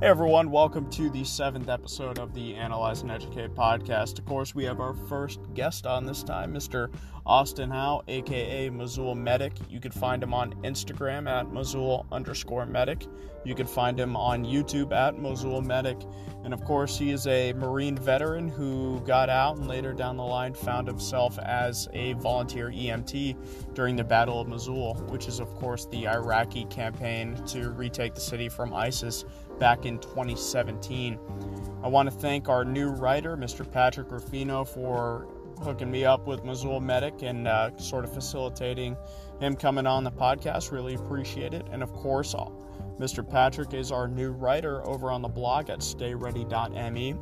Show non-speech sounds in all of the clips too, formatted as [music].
Hey everyone, welcome to the seventh episode of the Analyze and Educate podcast. Of course, we have our first guest on this time, Mr. Austin Howe, aka Mosul Medic. You can find him on Instagram at Mosul underscore medic. You can find him on YouTube at Mosul Medic. And of course, he is a Marine veteran who got out and later down the line found himself as a volunteer EMT during the Battle of Mosul, which is, of course, the Iraqi campaign to retake the city from ISIS back in 2017. I want to thank our new writer, Mr. Patrick Ruffino, for hooking me up with Mosul Medic and uh, sort of facilitating him coming on the podcast. Really appreciate it. And of course, Mr. Patrick is our new writer over on the blog at stayready.me.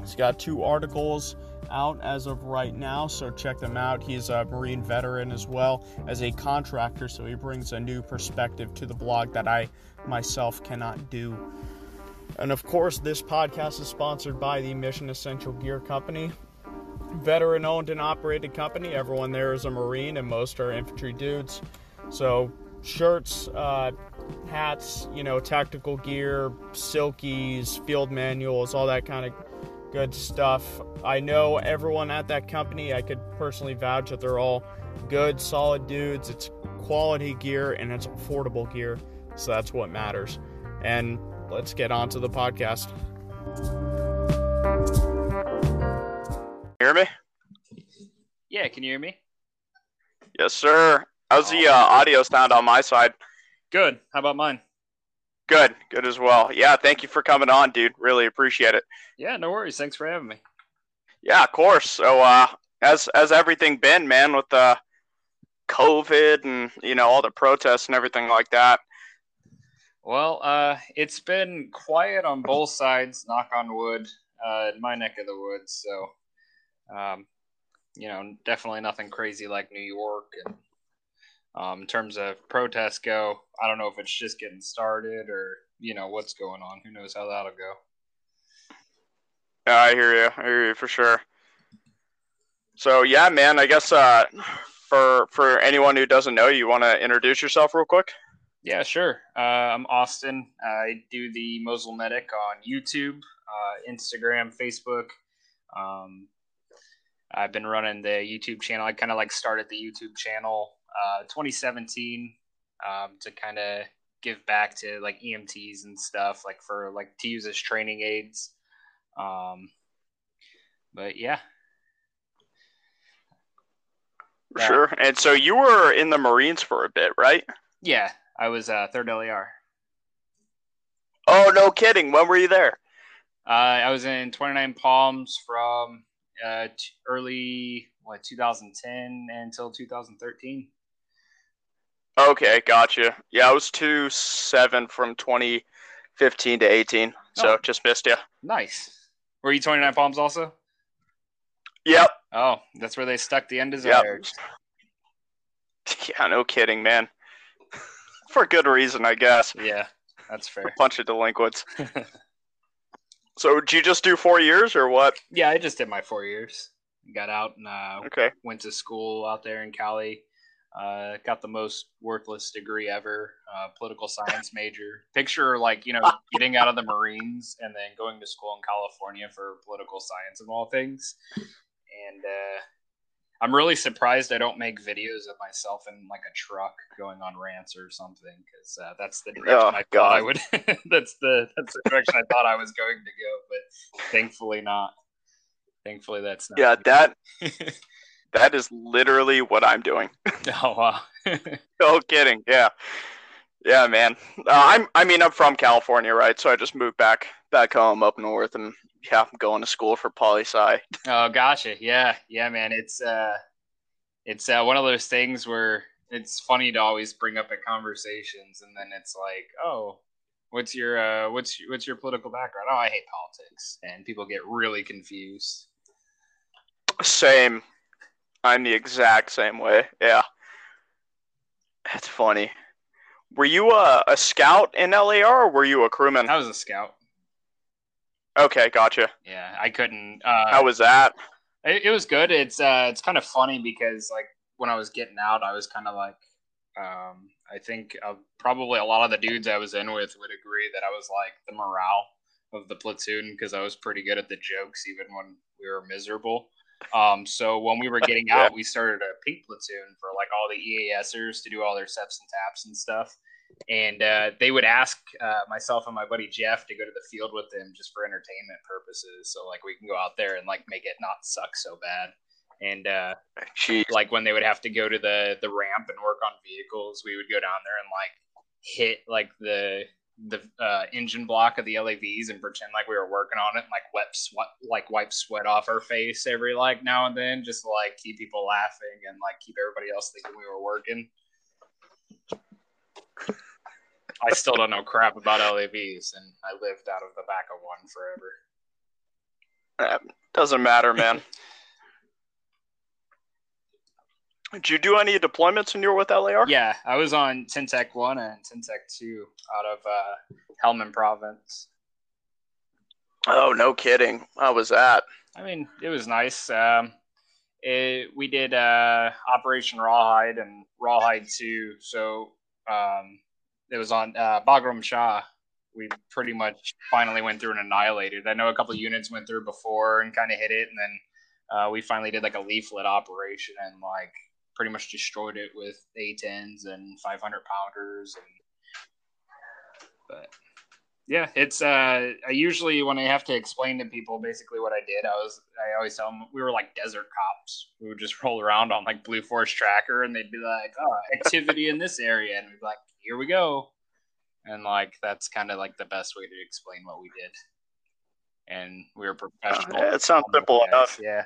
He's got two articles out as of right now, so check them out. He's a Marine veteran as well as a contractor, so he brings a new perspective to the blog that I myself cannot do. And of course, this podcast is sponsored by the Mission Essential Gear Company. Veteran owned and operated company. Everyone there is a Marine, and most are infantry dudes. So, shirts, uh, hats, you know, tactical gear, silkies, field manuals, all that kind of good stuff. I know everyone at that company, I could personally vouch that they're all good, solid dudes. It's quality gear and it's affordable gear. So that's what matters. And let's get on to the podcast. Hear me? Yeah, can you hear me? Yes, sir. How's the uh, audio sound on my side? Good. How about mine? Good, good as well. Yeah, thank you for coming on, dude. Really appreciate it. Yeah, no worries. Thanks for having me. Yeah, of course. So, uh, as as everything been, man, with the COVID and you know all the protests and everything like that. Well, uh, it's been quiet on both sides. Knock on wood. Uh, in my neck of the woods. So, um, you know, definitely nothing crazy like New York. And um, in terms of protests go, I don't know if it's just getting started or you know what's going on. Who knows how that'll go. I hear you. I hear you for sure. So yeah, man. I guess uh, for for anyone who doesn't know, you want to introduce yourself real quick? Yeah, sure. Uh, I'm Austin. I do the Mosul Medic on YouTube, uh, Instagram, Facebook. Um, I've been running the YouTube channel. I kind of like started the YouTube channel uh, 2017 um, to kind of give back to like EMTs and stuff, like for like to use as training aids. Um, but yeah. Sure. And so you were in the Marines for a bit, right? Yeah, I was uh, third LAR. Oh, no kidding. When were you there? Uh, I was in 29 Palms from uh, t- early what 2010 until 2013. Okay, gotcha. Yeah, I was two seven from 2015 to 18, so Oh. just missed you. Nice. Were you 29 Palms also? Yep. Oh, that's where they stuck the end Yep. undesired. Yeah, no kidding, man. [laughs] For good reason, I guess. Yeah, that's fair. A bunch of delinquents. [laughs] So, did you just do four years or what? yeah, I just did my four years. Got out and uh, Okay. went to school out there in Cali. Uh, got the most worthless degree ever, uh, political science [laughs] major. Picture like you know [laughs] getting out of the Marines and then going to school in California for political science of all things. And uh, I'm really surprised I don't make videos of myself in like a truck going on rants or something because uh, that's the direction Oh, I thought I would. [laughs] that's the that's the direction I thought I was going to go, but thankfully not. Thankfully, that's not. Yeah, that that is literally what I'm doing. [laughs] oh wow. [laughs] No kidding. Yeah. Yeah, man. Uh, I'm. I mean, I'm from California, right? So I just moved back back home up north, and yeah, I'm going to school for poli sci. [laughs] Oh, gotcha. Yeah, yeah, man. It's uh, it's uh, one of those things where it's funny to always bring up at conversations, and then it's like, oh, what's your uh, what's what's your political background? Oh, I hate politics, and people get really confused. Same. I'm the exact same way. Yeah. That's funny. Were you a, a scout in LAR or were you a crewman? I was a scout. Okay, gotcha. Yeah, I couldn't. Uh, How was that? It, it was good. It's uh, it's kind of funny because like when I was getting out, I was kind of like, Um, I think uh, probably a lot of the dudes I was in with would agree that I was like the morale of the platoon because I was pretty good at the jokes even when we were miserable. Um, so when we were getting [laughs] out, we started a pink platoon for like all the EASers to do all their steps and taps and stuff. And uh, they would ask uh, myself and my buddy Jeff to go to the field with them just for entertainment purposes. So like we can go out there and like make it not suck so bad. And uh, Jeez. like when they would have to go to the the ramp and work on vehicles, we would go down there and like hit like the the uh, engine block of the LAVs and pretend like we were working on it, and, like wet sweat, like wipe sweat off our face every like now and then, just to, like keep people laughing and like keep everybody else thinking we were working. I still don't know crap about LAVs, and I lived out of the back of one forever. Uh, doesn't matter, man. [laughs] Did you do any deployments when you were with LAR? Yeah, I was on Tintec 1 and Tintec 2 out of uh, Helmand Province. Oh, no kidding. How was that? I mean, it was nice. Um, it, we did uh, Operation Rawhide and Rawhide 2. So um, it was on uh, Bagram Shah. We pretty much finally went through and annihilated. I know a couple units went through before and kind of hit it, and then uh, we finally did like a leaflet operation and like pretty much destroyed it with A10s and 500 pounders and but yeah, it's uh I usually when I have to explain to people basically what I did, I was I always tell them we were like desert cops. We would just [laughs] roll around on like Blue Force tracker and they'd be like, "Oh, activity in this area." And we'd be like, "Here we go." And like that's kind of like the best way to explain what we did. And we were professional. Yeah, it sounds simple enough. Yeah.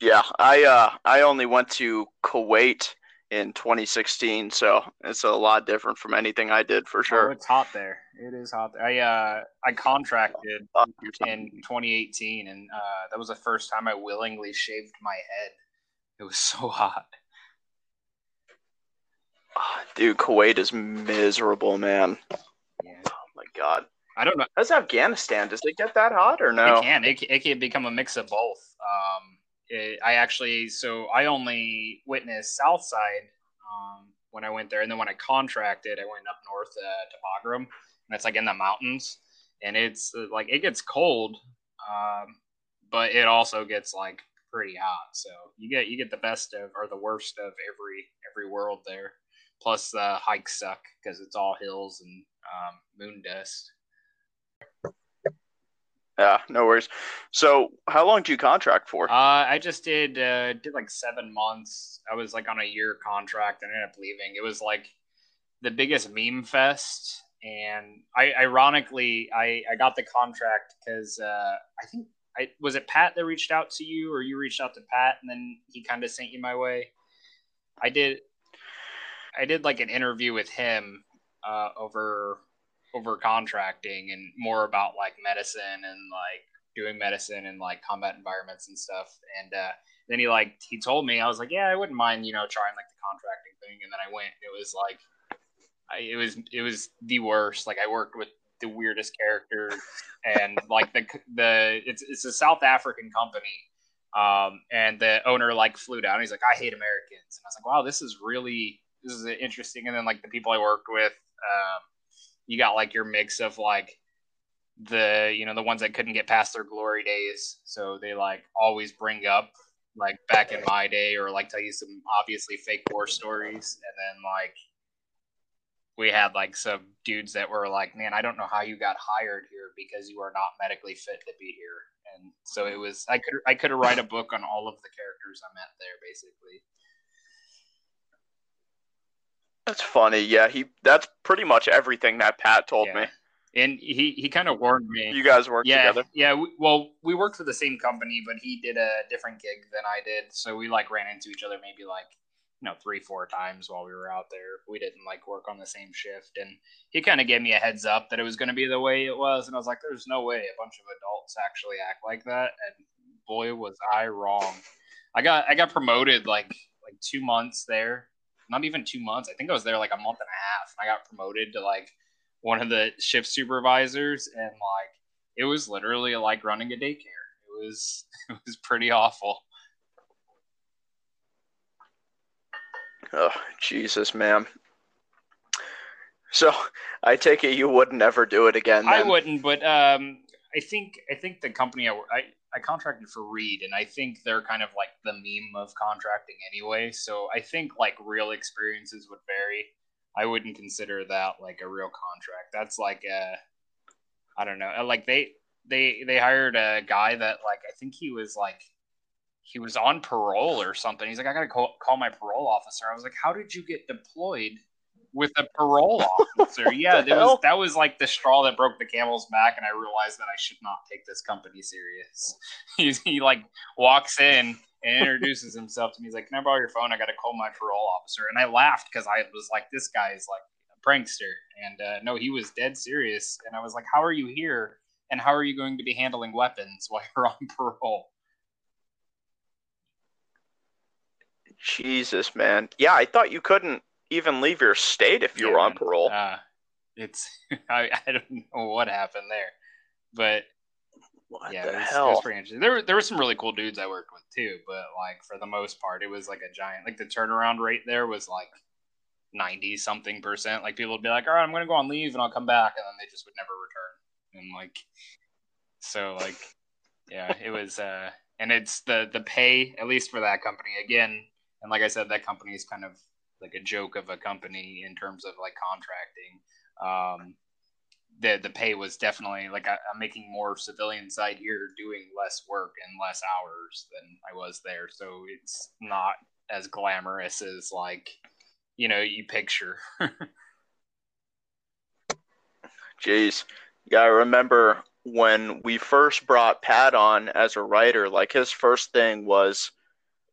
Yeah, I uh I only went to Kuwait in 2016, so it's a lot different from anything I did for Oh, sure. it's hot there. It is hot there. I uh I contracted in 2018, and uh, that was the first time I willingly shaved my head. It was so hot. Dude, Kuwait is miserable, man. Yeah. Oh my god. I don't know. How's Afghanistan? Does it get that hot or no? It can. It, it can become a mix of both. Um, I actually, so I only witnessed Southside um, when I went there, and then when I contracted, I went up north uh, to Bagram, and it's like in the mountains, and it's uh, like it gets cold, um, but it also gets like pretty hot. So you get you get the best of or the worst of every every world there. Plus the hikes suck because it's all hills and um, moon dust. Yeah, no worries. So, how long did you contract for? Uh, I just did uh, did like seven months. I was like on a year contract and ended up leaving. It was like the biggest meme fest, and I ironically I I got the contract because uh, I think I was it Pat that reached out to you or you reached out to Pat and then he kind of sent you my way. I did I did like an interview with him uh, over over contracting and more about like medicine and like doing medicine and like combat environments and stuff. And uh, then he like he told me I was like, yeah, I wouldn't mind you know trying like the contracting thing. And then I went. It was like, I, it was it was the worst. Like I worked with the weirdest characters and [laughs] like the the it's it's a South African company. Um, and the owner like flew down. He's like, I hate Americans. And I was like, wow, this is really this is interesting. And then like the people I worked with, um, you got like your mix of like the you know the ones that couldn't get past their glory days. So they like always bring up like back in my day or like tell you some obviously fake war stories. And then like we had like some dudes that were like man i don't know how you got hired here because you are not medically fit to be here. And so it was i could i could write a book on all of the characters i met there basically That's funny. Yeah, he. That's pretty much everything that Pat told Yeah. me. and he he kind of warned me You guys work yeah, together. Yeah, we, well, we worked for the same company, but he did a different gig than I did, so we like ran into each other maybe like you know three four times while we were out there. We didn't like work on the same shift, and he kind of gave me a heads up that it was going to be the way it was, and I was like, "There's no way a bunch of adults actually act like that." And boy, was I wrong. I got I got promoted like like two months there, not even two months. I think I was there like a month and a half. I got promoted to like one of the shift supervisors, and like it was literally like running a daycare. It was [laughs] it was pretty awful. Oh Jesus, ma'am. So I take it you would never do it again. Then. I wouldn't, but um, I think I think the company I, I I contracted for Reed, and I think they're kind of like the meme of contracting anyway. So I think like real experiences would vary. I wouldn't consider that like a real contract. That's like a, I don't know, like they they they hired a guy that like I think he was like he was on parole or something. He's like, I gotta call, call my parole officer. I was like, how did you get deployed with a parole officer? [laughs] yeah, that was that was like the straw that broke the camel's back, and I realized that I should not take this company serious. [laughs] he, he like walks in and introduces himself to me. He's like, "Can I borrow your phone? I got to call my parole officer." And I laughed because I was like, "This guy is like a prankster," and uh, no, he was dead serious. And I was like, "How are you here?" And how are you going to be handling weapons [laughs] while you're on parole? Jesus, man. Yeah, I thought you couldn't even leave your state if you yeah, were on parole. Uh, it's [laughs] I, I don't know what happened there, but what yeah, the it was, hell? It was pretty interesting. There, there were some really cool dudes I worked with too, but like for the most part, it was like a giant. Like the turnaround rate there was like ninety something percent. Like people would be like, "All right, I'm gonna go on leave and I'll come back," and then they just would never return. And like, so like, yeah, it was. uh And it's the the pay at least for that company again. And like I said, that company is kind of like a joke of a company in terms of like contracting. Um, the the pay was definitely like I, am making more civilian side here, doing less work and less hours than I was there. So it's not as glamorous as like you know you picture. [laughs] Jeez, you gotta remember when we first brought Pat on as a writer, like his first thing was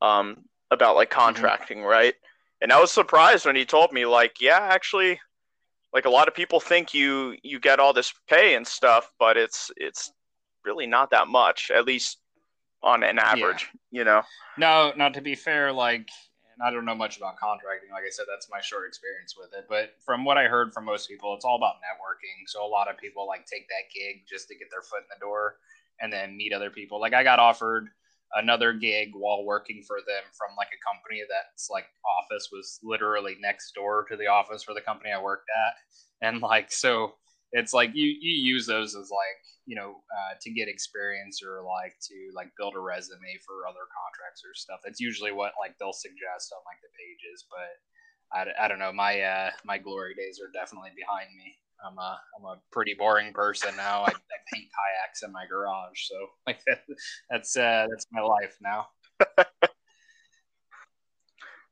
um, about like mm-hmm. contracting, mm-hmm. right? And I was surprised when he told me, like, yeah, actually, like a lot of people think you you get all this pay and stuff, but it's it's really not that much, at least on an average, yeah. you know. No, not to be fair, like and I don't know much about contracting. Like I said, that's my short experience with it. But from what I heard from most people, it's all about networking. So a lot of people like take that gig just to get their foot in the door and then meet other people. Like I got offered another gig while working for them from like a company that's like office was literally next door to the office for the company I worked at. And like, so it's like you, you use those as like, you know, uh, to get experience or like to like build a resume for other contracts or stuff. That's usually what like they'll suggest on like the pages. But I, I don't know. My, uh, my glory days are definitely behind me. I'm a I'm a pretty boring person now. I, I paint kayaks in my garage, so [laughs] like that's uh, that's my life now. [laughs]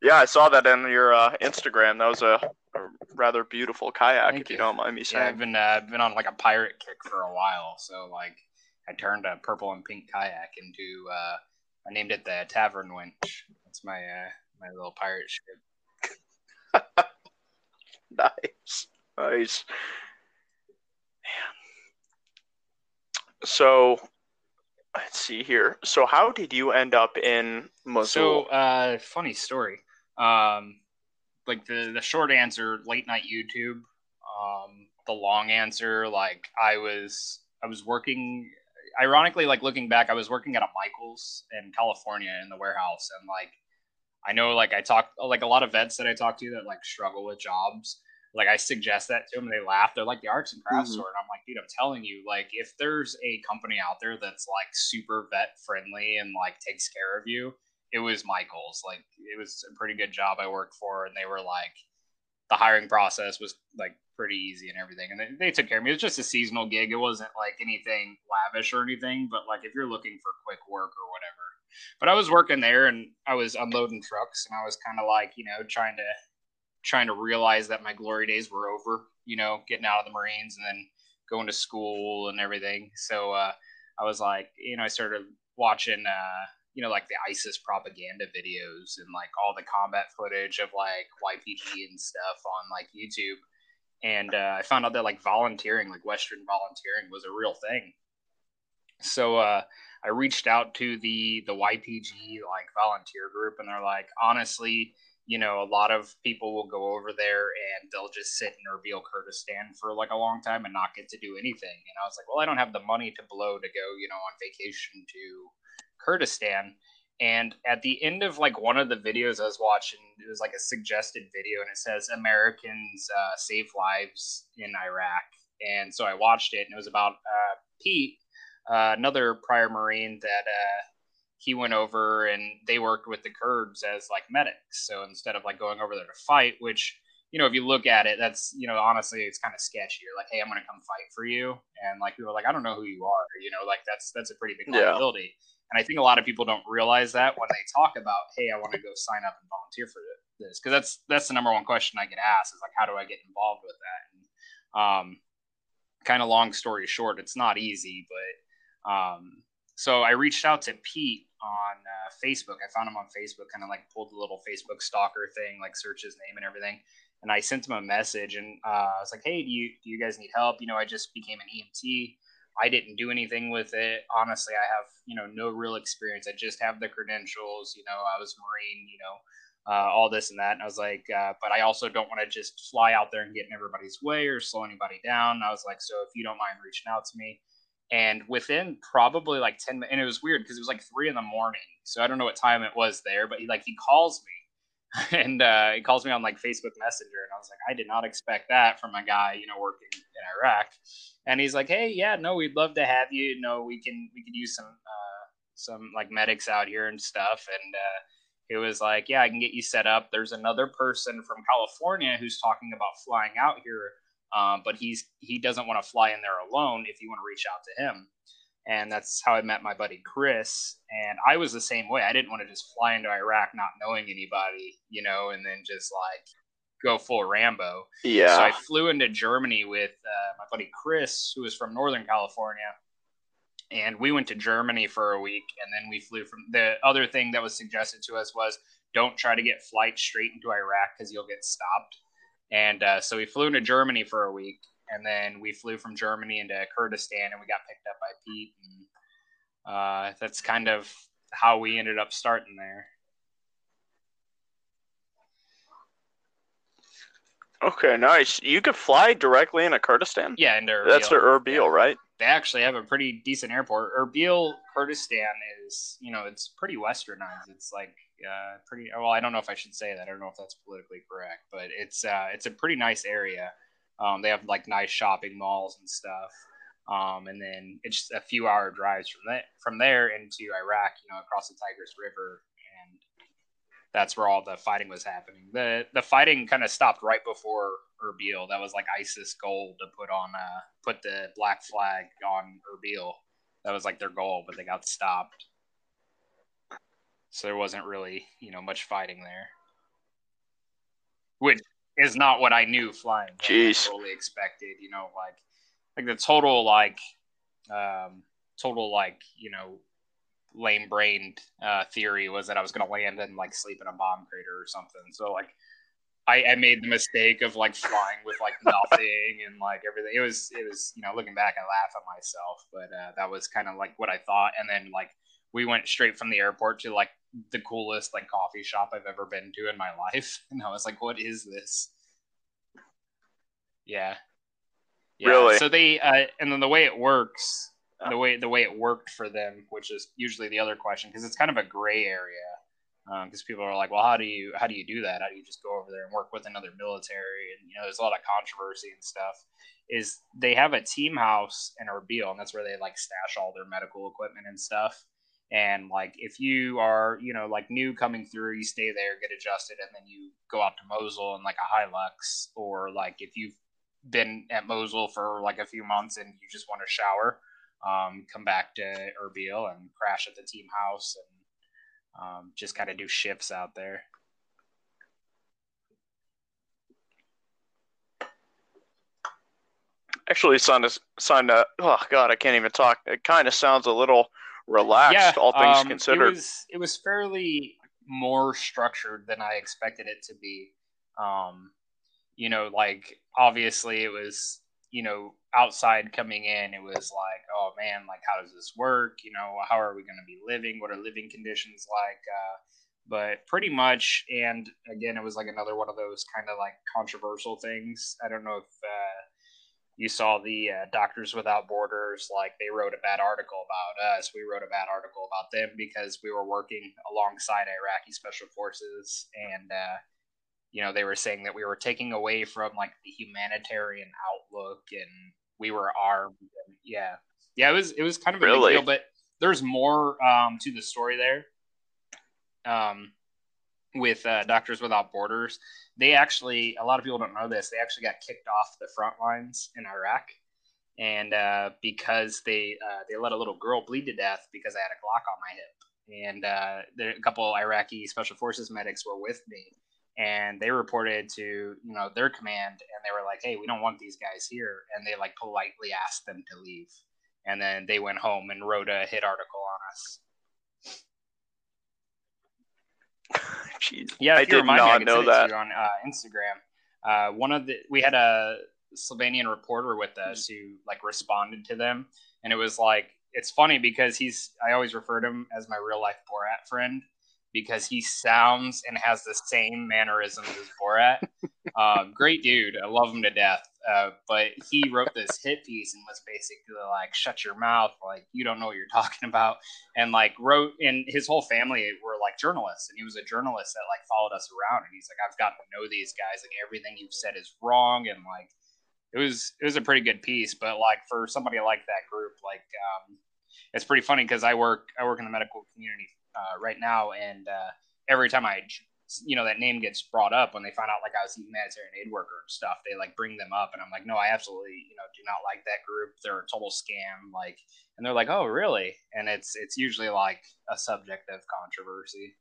yeah, I saw that in your uh, Instagram. That was a, a rather beautiful kayak, Thank if you. you. don't mind me saying. Yeah, I've been uh, been on like a pirate kick for a while, so like I turned a purple and pink kayak into uh, I named it the Tavern Winch. That's my uh, my little pirate ship. [laughs] nice, nice. So let's see here. So how did you end up in Mosul? So uh, funny story. Um, like the the short answer, late night YouTube. Um, the long answer, like I was I was working. Ironically, like looking back, I was working at a Michaels in California in the warehouse, and like I know, like I talk like a lot of vets that I talk to that like struggle with jobs like I suggest that to them, and they laugh. They're like the arts and crafts mm-hmm. store, and I'm like, dude, I'm telling you, like if there's a company out there that's like super vet friendly and like takes care of you, it was Michaels. Like it was a pretty good job I worked for, and they were like, the hiring process was like pretty easy and everything, and they, they took care of me. It was just a seasonal gig. It wasn't like anything lavish or anything, but like if you're looking for quick work or whatever. But I was working there and I was unloading trucks, and I was kind of like, you know, trying to trying to realize that my glory days were over, you know, getting out of the Marines and then going to school and everything. So uh, I was like, you know, I started watching, uh, you know, like the ISIS propaganda videos and like all the combat footage of like YPG and stuff on like YouTube. And uh, I found out that like volunteering, like Western volunteering, was a real thing. So uh, I reached out to the the YPG like volunteer group, and they're like, honestly, you know, a lot of people will go over there and they'll just sit in Erbil Kurdistan for like a long time and not get to do anything. And I was like, well, I don't have the money to blow to go, you know, on vacation to Kurdistan. And at the end of like one of the videos I was watching, it was like a suggested video, and it says Americans uh, save lives in Iraq. And so I watched it, and it was about uh, Pete, uh, another prior Marine that uh, he went over, and they worked with the Kurds as like medics. So instead of like going over there to fight, which you know, if you look at it, that's you know, honestly, it's kind of sketchy. You're like, hey, I'm gonna come fight for you, and like people are like, I don't know who you are. You know, like that's that's a pretty big liability. Yeah. And I think a lot of people don't realize that when they talk about, hey, I want to go sign up and volunteer for this, because that's that's the number one question I get asked is like, how do I get involved with that? And um, kind of long story short, it's not easy, but um, so I reached out to Pete on uh, Facebook. I found him on Facebook, kind of like pulled the little Facebook stalker thing, like search his name and everything and I sent him a message and uh, I was like, "Hey, do you do you guys need help? You know, I just became an EMT. I didn't do anything with it. Honestly, I have you know no real experience. I just have the credentials. You know, I was Marine. You know, uh, all this and that. And I was like, uh, but I also don't want to just fly out there and get in everybody's way or slow anybody down. I was like, so if you don't mind reaching out to me. And within probably like 10 minutes, and it was weird because it was like three in the morning. So I don't know what time it was there, but he like, he calls me [laughs] and uh, he calls me on like Facebook Messenger, and I was like, I did not expect that from a guy, you know, working in Iraq. And he's like, Hey, yeah, no, we'd love to have you. You know, we can we could use some uh, some like medics out here and stuff. And uh, it was like, Yeah, I can get you set up. There's another person from California who's talking about flying out here, um, but he's he doesn't want to fly in there alone. If you want to reach out to him and that's how I met my buddy Chris. And I was the same way. I didn't want to just fly into Iraq not knowing anybody, you know, and then just like go full Rambo. Yeah. So I flew into Germany with uh, my buddy Chris, who was from Northern California. And we went to Germany for a week, and then we flew from the other thing that was suggested to us was don't try to get flights straight into Iraq because you'll get stopped. And uh, so we flew into Germany for a week, and then we flew from Germany into Kurdistan, and we got picked up by Pete, and uh, that's kind of how we ended up starting there. Okay, nice. You could fly directly into Kurdistan. Yeah, into Erbil. That's Erbil, yeah. right? They actually have a pretty decent airport. Erbil, Kurdistan is, you know, it's pretty westernized. It's like uh, pretty. Well, I don't know if I should say that. I don't know if that's politically correct, but it's uh, it's a pretty nice area. Um, they have like nice shopping malls and stuff. Um, and then it's a few hour drives from that from there into Iraq, you know, across the Tigris River, and that's where all the fighting was happening. the The fighting kind of stopped right before Erbil. That was like ISIS goal to put on uh, put the black flag on Erbil. That was like their goal, but they got stopped. So there wasn't really, you know, much fighting there. Which is not what I knew flying. Jeez. I totally expected, you know, like like the total like um total like, you know, lame brained uh theory was that I was gonna land and like sleep in a bomb crater or something. So like I, I made the mistake of like flying with like nothing and like everything. It was it was you know looking back I laugh at myself, but uh, that was kind of like what I thought. And then like we went straight from the airport to like the coolest like coffee shop I've ever been to in my life, [laughs] and I was like, "What is this?" Yeah, yeah. Really? So they uh, and then the way it works, the way the way it worked for them, which is usually the other question, because it's kind of a gray area. Because um, people are like, "Well, how do you how do you do that? How do you just go over there and work with another military?" And you know, there's a lot of controversy and stuff. Is they have a team house in Erbil, and that's where they like stash all their medical equipment and stuff and like if you are you know like new coming through you stay there get adjusted and then you go out to mosul and like a hilux or like if you've been at mosul for like a few months and you just want to shower um, come back to erbil and crash at the team house and um, just kind of do shifts out there. Actually sound sound uh, oh god i can't even talk. It kind of sounds a little relaxed, yeah, all things um, considered. It was, it was fairly more structured than I expected it to be. Um, you know, like obviously it was, you know, outside coming in, it was like, oh man, like how does this work? You know, how are we going to be living? What are living conditions like? Uh, but pretty much, and again, it was like another one of those kind of like controversial things. I don't know if uh, you saw the uh, Doctors Without Borders, like they wrote a bad article about us. We wrote a bad article about them because we were working alongside Iraqi special forces, and uh, you know they were saying that we were taking away from like the humanitarian outlook, and we were armed. And, yeah, yeah, it was it was kind of a Really? big deal, but there's more um, to the story there. Um, with uh, Doctors Without Borders, they actually a lot of people don't know this. They actually got kicked off the front lines in Iraq, and uh, because they uh, they let a little girl bleed to death because I had a Glock on my hip, and uh, there, a couple Iraqi special forces medics were with me, and they reported to you know their command, and they were like, "Hey, we don't want these guys here," and they like politely asked them to leave, and then they went home and wrote a hit article on us. Jeez. Yeah, I did remind me, I not know send it to that. on uh, Instagram. Uh, one of the we had a Slovenian reporter with us who like responded to them, and it was like it's funny because he's I always refer to him as my real life Borat friend because he sounds and has the same mannerisms as Borat. um, [laughs] great dude, I love him to death. Uh, but he wrote this hit piece and was basically like, "Shut your mouth! Like you don't know what you're talking about." and like wrote and his whole family were like journalists and he was a journalist that like followed us around and he's like i've gotten to know these guys like everything you've said is wrong and like it was it was a pretty good piece but like for somebody like that group like um it's pretty funny because i work i work in the medical community uh, right now and uh, every time i you know that name gets brought up when they find out like i was a humanitarian aid worker and stuff they like bring them up and i'm like no i absolutely you know do not like that group they're a total scam like and they're like, "Oh, really?" And it's it's usually like a subject of controversy.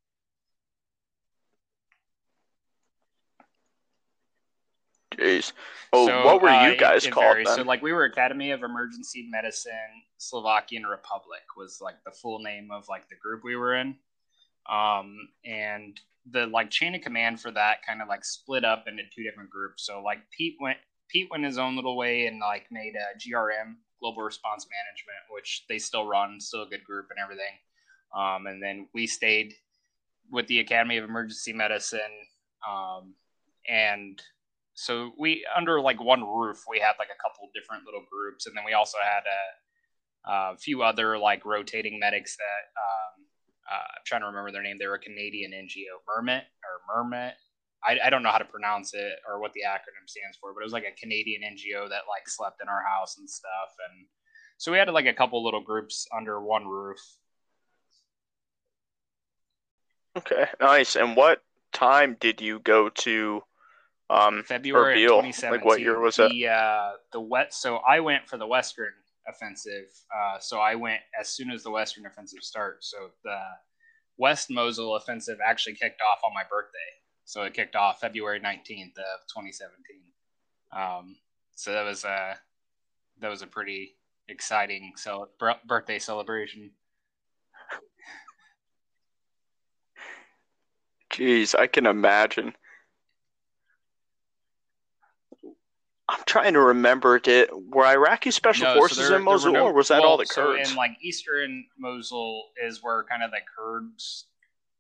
Jeez. Oh, So, what were uh, you guys it called then? So, like, we were Academy of Emergency Medicine Slovakian Republic was like the full name of like the group we were in, um, and the like chain of command for that kind of like split up into two different groups. So, like, Pete went Pete went his own little way and like made a GRM Global Response Management, which they still run, still a good group and everything. Um, and then we stayed with the Academy of Emergency Medicine, um, and so we under like one roof we had like a couple different little groups, and then we also had a, a few other like rotating medics that um, uh, I'm trying to remember their name. They were a Canadian NGO, Mermet or Mermet. I, I don't know how to pronounce it or what the acronym stands for, but it was like a Canadian NGO that like slept in our house and stuff, and so we had like a couple little groups under one roof. Okay, nice. And what time did you go to um February of 2017. Like what year was it? The uh, the wet. So I went for the Western offensive. Uh, so I went as soon as the Western offensive starts. So the West Mosul offensive actually kicked off on my birthday. So it kicked off February nineteenth of 2017. Um, so that was a that was a pretty exciting cel- bir- birthday celebration. Jeez, I can imagine. I'm trying to remember. Did were Iraqi special No, forces there- there in Mosul, no- or was that well, all the Kurds? so in like eastern Mosul is where kind of the Kurds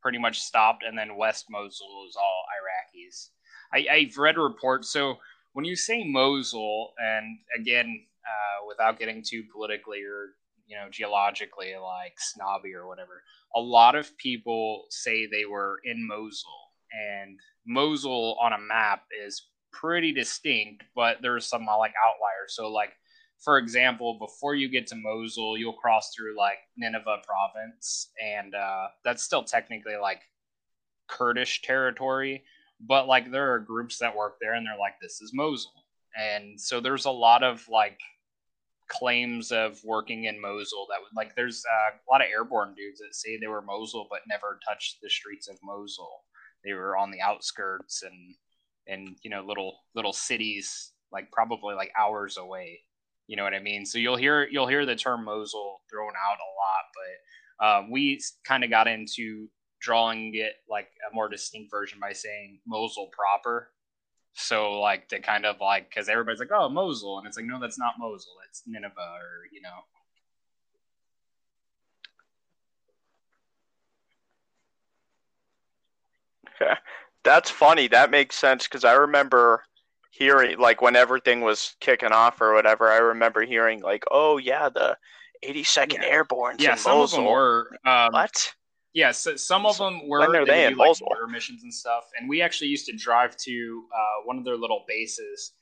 pretty much stopped, and then West Mosul is all Iraqis. I, I've read reports. So when you say Mosul, and again, uh, without getting too politically or you know geologically like snobby or whatever, a lot of people say they were in Mosul, and Mosul on a map is pretty distinct, but there's some like outliers. So like for example, before you get to Mosul, you'll cross through like Nineveh province, and uh, that's still technically like Kurdish territory. But like there are groups that work there, and they're like, "This is Mosul," and so there's a lot of like claims of working in Mosul that would like. There's uh, a lot of airborne dudes that say they were Mosul, but never touched the streets of Mosul. They were on the outskirts and and you know little little cities like probably like hours away you know what I mean? So you'll hear you'll hear the term Mosul thrown out a lot, but um, we kind of got into drawing it like a more distinct version by saying Mosul proper. So like to kind of like because everybody's like, oh Mosul, and it's like no, that's not Mosul, it's Nineveh, or you know. [laughs] That's funny. That makes sense because I remember hearing like when everything was kicking off or whatever. I remember hearing like, "Oh yeah, the 82nd Yeah. Airborne." Yeah, some of them were. Um, What? Yeah, so some of them were When are they they in do, like Mosul? border missions and stuff, and we actually used to drive to uh, one of their little bases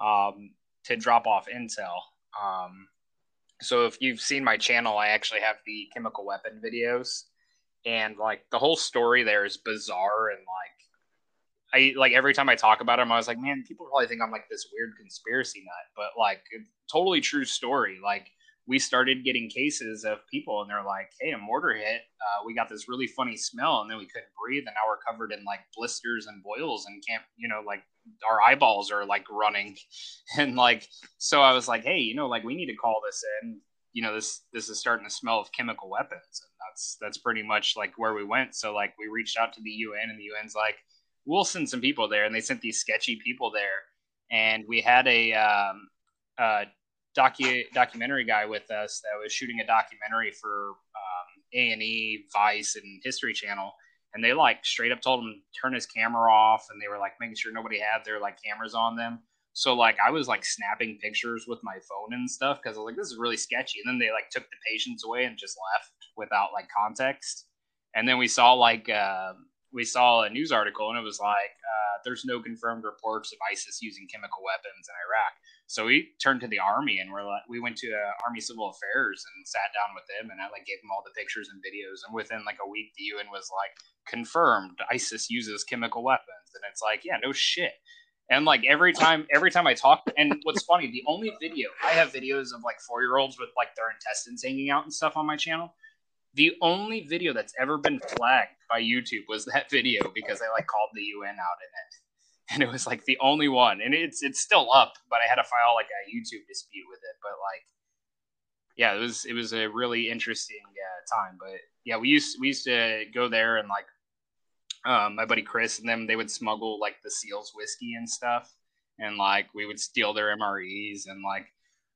um, to drop off intel. Um, so if you've seen my channel, I actually have the chemical weapon videos, and like the whole story there is bizarre and like. I like every time I talk about him, I was like, man, people probably think I'm like this weird conspiracy nut, but like, totally true story. Like, we started getting cases of people and they're like hey a mortar hit. Uh, we got this really funny smell and then we couldn't breathe and now we're covered in like blisters and boils and can't you know like our eyeballs are like running. [laughs] And like so i was like hey you know like we need to call this in. You know this this is starting to smell of chemical weapons. And that's that's pretty much like where we went. So like we reached out to the un and the un's like we'll send some people there and they sent these sketchy people there and we had a um, uh, docu documentary guy with us that was shooting a documentary for um, A and E, Vice, and History Channel, and they like straight up told him turn his camera off, and they were like making sure nobody had their like cameras on them. So like I was like snapping pictures with my phone and stuff because I was like this is really sketchy, and then they like took the patients away and just left without like context, and then we saw like. Uh, we saw a news article and it was like uh, there's no confirmed reports of ISIS using chemical weapons in Iraq. So we turned to the army and we're like, we went to uh, Army Civil Affairs and sat down with them and I like gave them all the pictures and videos. And within like a week, the UN was like confirmed ISIS uses chemical weapons. And it's like, yeah, no shit. And like every time, every time I talk, and what's funny, the only video I have videos of like four year olds with like their intestines hanging out and stuff on my channel. The only video that's ever been flagged by YouTube was that video because I like called the UN out in it. And it was like the only one. And it's it's still up but i had to file like a youtube dispute with it. But like yeah it was it was a really interesting uh, time. But yeah we used we used to go there and like um, my buddy chris and them they would smuggle like the seals whiskey and stuff. And like we would steal their mres and like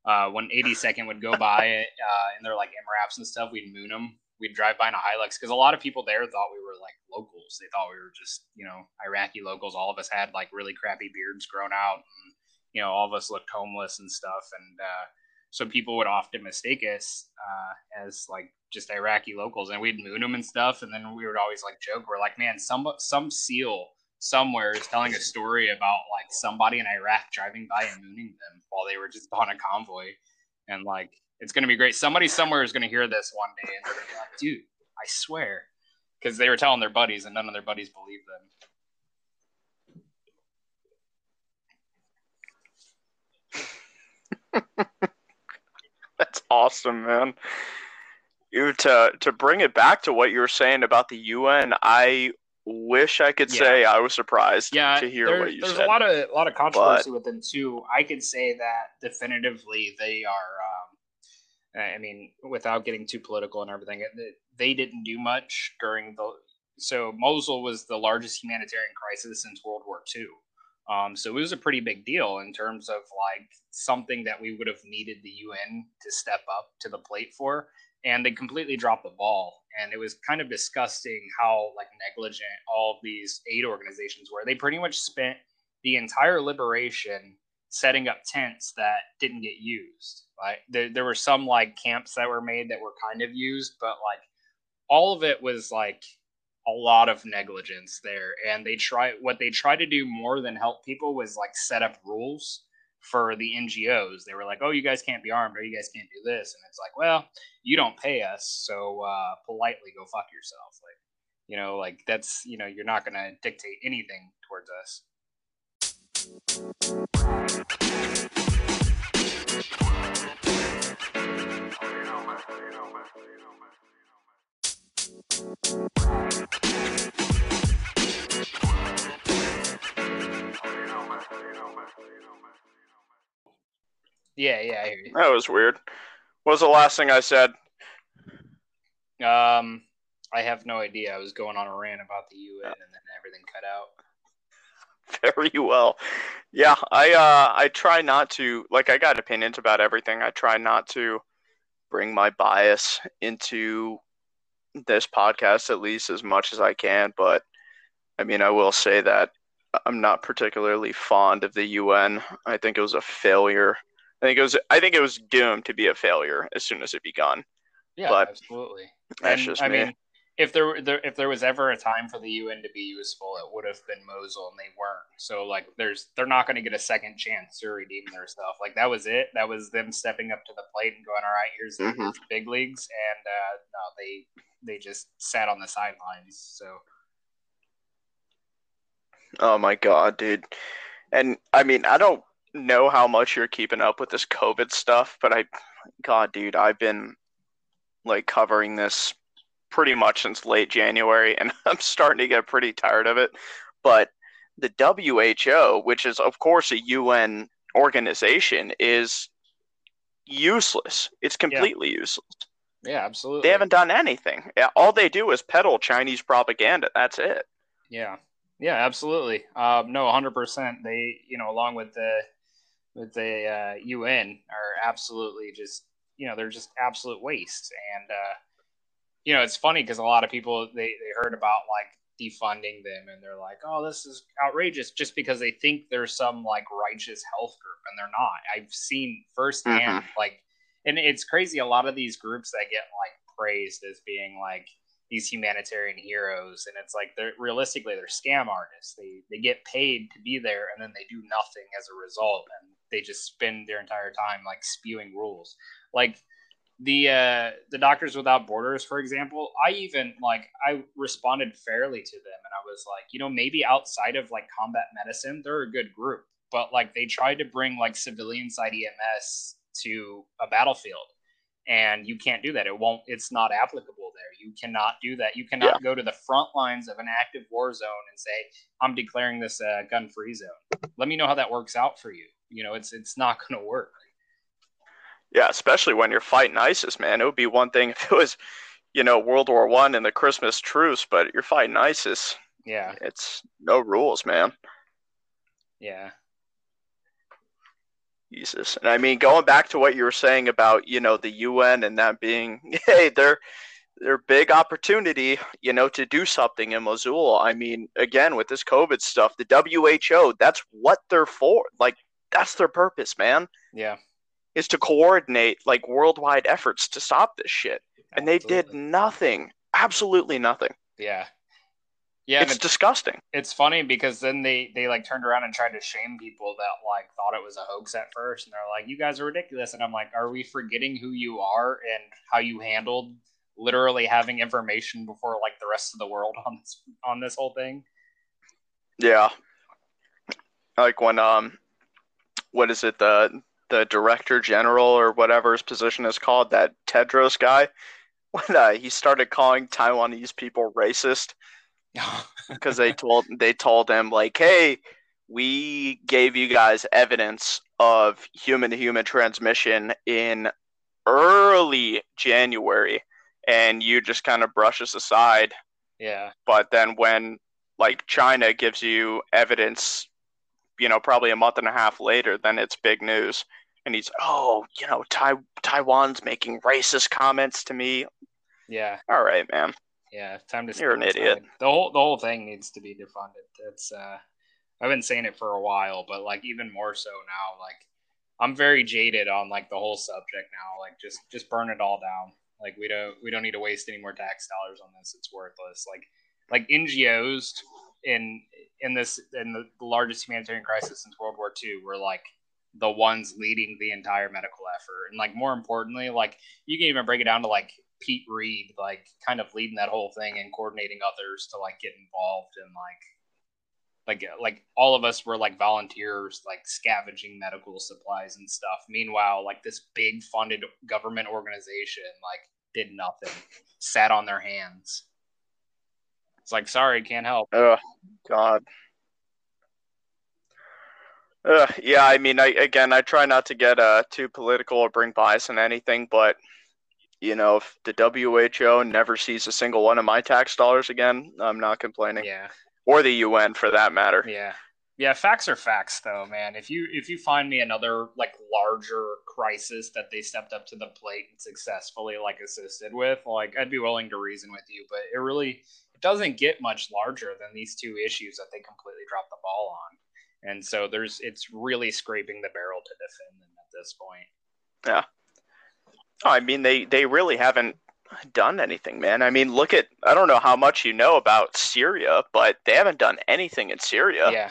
uh, when 82nd would go by it uh, and they're like mraps and stuff we'd moon them we'd drive by in a Hilux because a lot of people there thought we were like locals. They thought we were just, you know, Iraqi locals. All of us had like really crappy beards grown out, and you know, all of us looked homeless and stuff. And uh, so people would often mistake us uh, as like just Iraqi locals, and we'd moon them and stuff. And then we would always like joke, we're like, man, some some seal somewhere is telling a story about like somebody in Iraq driving by and mooning them while they were just on a convoy, and like it's going to be great. Somebody somewhere is going to hear this one day and they're going to be like, dude, I swear. Because they were telling their buddies and none of their buddies believed them. [laughs] That's awesome, man. You to to bring it back to what you were saying about the UN. I wish I could Yeah. say I was surprised Yeah, to hear there- what you there's said. a lot of a lot of controversy with them too. I could say that definitively they are. Um, I mean, without getting too political and everything, they didn't do much during the. So Mosul was the largest humanitarian crisis since World War II. Um, so it was a pretty big deal in terms of like something that we would have needed the UN to step up to the plate for, and they completely dropped the ball. And it was kind of disgusting how like negligent all of these aid organizations were. They pretty much spent the entire liberation setting up tents that didn't get used. Like there, there were some like camps that were made that were kind of used, but like all of it was like a lot of negligence there. And they try what they try to do more than help people was like set up rules for the ngos they were like oh you guys can't be armed or you guys can't do this. And it's like well you don't pay us so uh, politely go fuck yourself. Like you know like that's you know you're not going to dictate anything towards us yeah yeah i hear you That was weird. What was the last thing I said? Um, I have no idea. I was going on a rant about the UN, and then everything cut out. [laughs] Very well. Yeah, I uh I try not to like I got opinions about everything. I try not to bring my bias into this podcast at least as much as I can, but I mean I will say that I'm not particularly fond of the UN. I think it was a failure. I think it was I think it was doomed to be a failure as soon as it began. Yeah, But absolutely. That's And, just I me. mean, if there, there if there was ever a time for the UN to be useful, it would have been Mosul, and they weren't. So like, there's they're not going to get a second chance to redeem their stuff. Like that was it. That was them stepping up to the plate and going, "All right, here's the, Mhm. big leagues," and uh, no, they they just sat on the sidelines. So Oh my god, dude. And I mean, I don't know how much you're keeping up with this COVID stuff, but I god, dude, I've been like covering this pretty much since late January [laughs] and I'm starting to get pretty tired of it. But the WHO, which is of course a UN organization, is useless. It's completely useless. yeah, absolutely. They haven't done anything. All they do is peddle Chinese propaganda. That's it. Yeah, yeah, absolutely. Um, no, hundred percent. They, you know, along with the with the uh, UN, are absolutely just, you know, they're just absolute waste. And uh, you know, it's funny because a lot of people they they heard about like defunding them, and they're like, oh, this is outrageous, just because they think there's some like righteous health group, and they're not. I've seen firsthand, mm-hmm. like, and it's crazy. A lot of these groups that get like praised as being like these humanitarian heroes and it's like they're realistically they're scam artists they they get paid to be there and then they do nothing as a result and they just spend their entire time like spewing rules like the uh the doctors without borders for example i even like i responded fairly to them and i was like you know maybe outside of like combat medicine they're a good group but like they tried to bring like civilian side ems to a battlefield and you can't do that. It won't it's not applicable there. You cannot do that. You cannot go to the front lines of an active war zone and say i'm declaring this a gun free zone. Let me know how that works out for you. You know it's it's not going to work Yeah, especially when you're fighting ISIS, man. It would be one thing [laughs] if it was, you know, World War One and the Christmas truce, but you're fighting ISIS. yeah It's no rules, man. yeah Jesus. And I mean, going back to what you were saying about, you know, the UN and that being, [laughs] hey, they're their big opportunity, you know, to do something in Mosul. I mean, again, with this COVID stuff, the WHO, that's what they're for. Like, that's their purpose, man, yeah is to coordinate like worldwide efforts to stop this shit. And they did nothing. Absolutely nothing. yeah yeah it's it's, disgusting. it's funny because then they they like turned around and tried to shame people that like thought it was a hoax at first and they're like you guys are ridiculous and i'm like are we forgetting who you are and how you handled literally having information before like the rest of the world on this on this whole thing Yeah. Like when um what is it, the the director general or whatever his position is called, that Tedros guy, [laughs] when uh, he started calling Taiwanese people racist [laughs] because they told they told him like, hey, we gave you guys evidence of human to human transmission in early January and you just kind of brush us aside yeah but then when like China gives you evidence, you know, probably a month and a half later, then it's big news. And he's, oh, you know, tai- Taiwan's making racist comments to me. yeah All right, man. yeah time to You're an idiot. aside. the whole the whole thing needs to be defunded that's uh i've been saying it for a while but like even more so now like i'm very jaded on like the whole subject now like just just burn it all down like we don't we don't need to waste any more tax dollars on this it's worthless like like ngos in in this in the, the largest humanitarian crisis since world war ii were like the ones leading the entire medical effort. And like more importantly like you can even break it down to like Pete Reed, like kind of leading that whole thing and coordinating others to like get involved and like like like all of us were like volunteers like scavenging medical supplies and stuff. Meanwhile like this big funded government organization like did nothing sat on their hands. It's like sorry can't help. Ugh, God. Ugh, yeah, I mean, I again, I try not to get uh too political or bring bias in anything, but you know, if the WHO never sees a single one of my tax dollars again, I'm not complaining, yeah or the UN for that matter. Yeah. Yeah, facts are facts though, man. If you if you find me another like larger crisis that they stepped up to the plate and successfully like assisted with, like I'd be willing to reason with you, but it really it doesn't get much larger than these two issues that they completely dropped the ball and so there's it's really scraping the barrel to defend them at this point. Yeah. Oh, I mean, they they really haven't done anything, man. I mean, look at I don't know how much you know about Syria, but they haven't done anything in Syria. Yeah.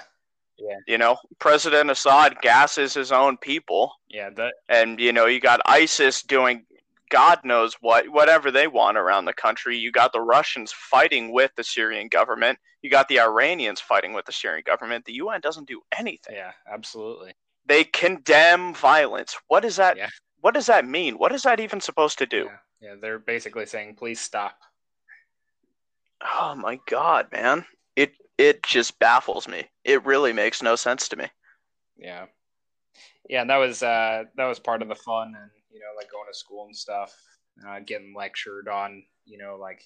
Yeah. You know, President Assad gasses his own people. Yeah, that and you know, you got ISIS doing God knows what, whatever they want around the country. You got the Russians fighting with the Syrian government. You got the Iranians fighting with the Syrian government. The UN doesn't do anything. Yeah, absolutely. They condemn violence. What does that? Yeah. What does that mean? What is that even supposed to do? Yeah, yeah they're basically saying, "Please stop." Oh my god, man! It it just baffles me. It really makes no sense to me. Yeah, yeah, and that was uh, that was part of the fun, and you know, like going to school and stuff, uh, getting lectured on, you know, like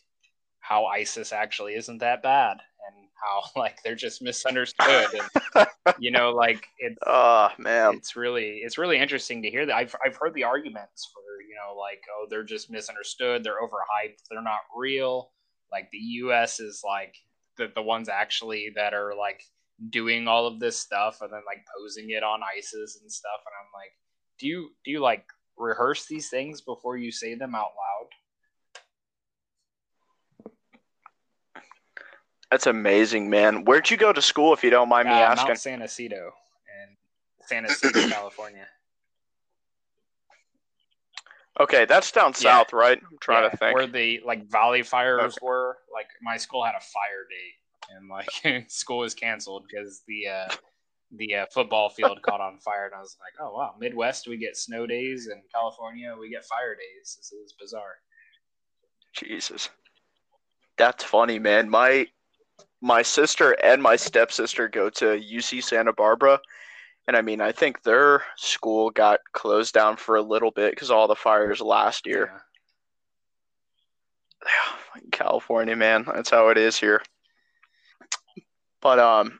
how ISIS actually isn't that bad and how [laughs] like they're just misunderstood and [laughs] you know like it's oh man. it's really it's really interesting to hear that. I've I've heard the arguments for you know like oh they're just misunderstood they're overhyped they're not real. Like the US is like the the ones actually that are like doing all of this stuff and then like posing it on ISIS and stuff. And I'm like do you do you like rehearse these things before you say them out loud That's amazing, man. Where'd you go to school, if you don't mind me uh, asking? Mount San Ysidro in San Ysidro, [clears throat] California. Okay, that's down south, right? I'm trying yeah, to think. Where the like valley fires okay. were. Like my school had a fire date, and like [laughs] school was canceled because the uh, the uh, football field caught on fire. And I was like, oh wow, Midwest we get snow days, and California we get fire days. This is bizarre. Jesus, that's funny, man. My my sister and my stepsister go to UC Santa Barbara. And I mean, I think their school got closed down for a little bit because all the fires last year. Yeah. [sighs] California, man, that's how it is here. But um,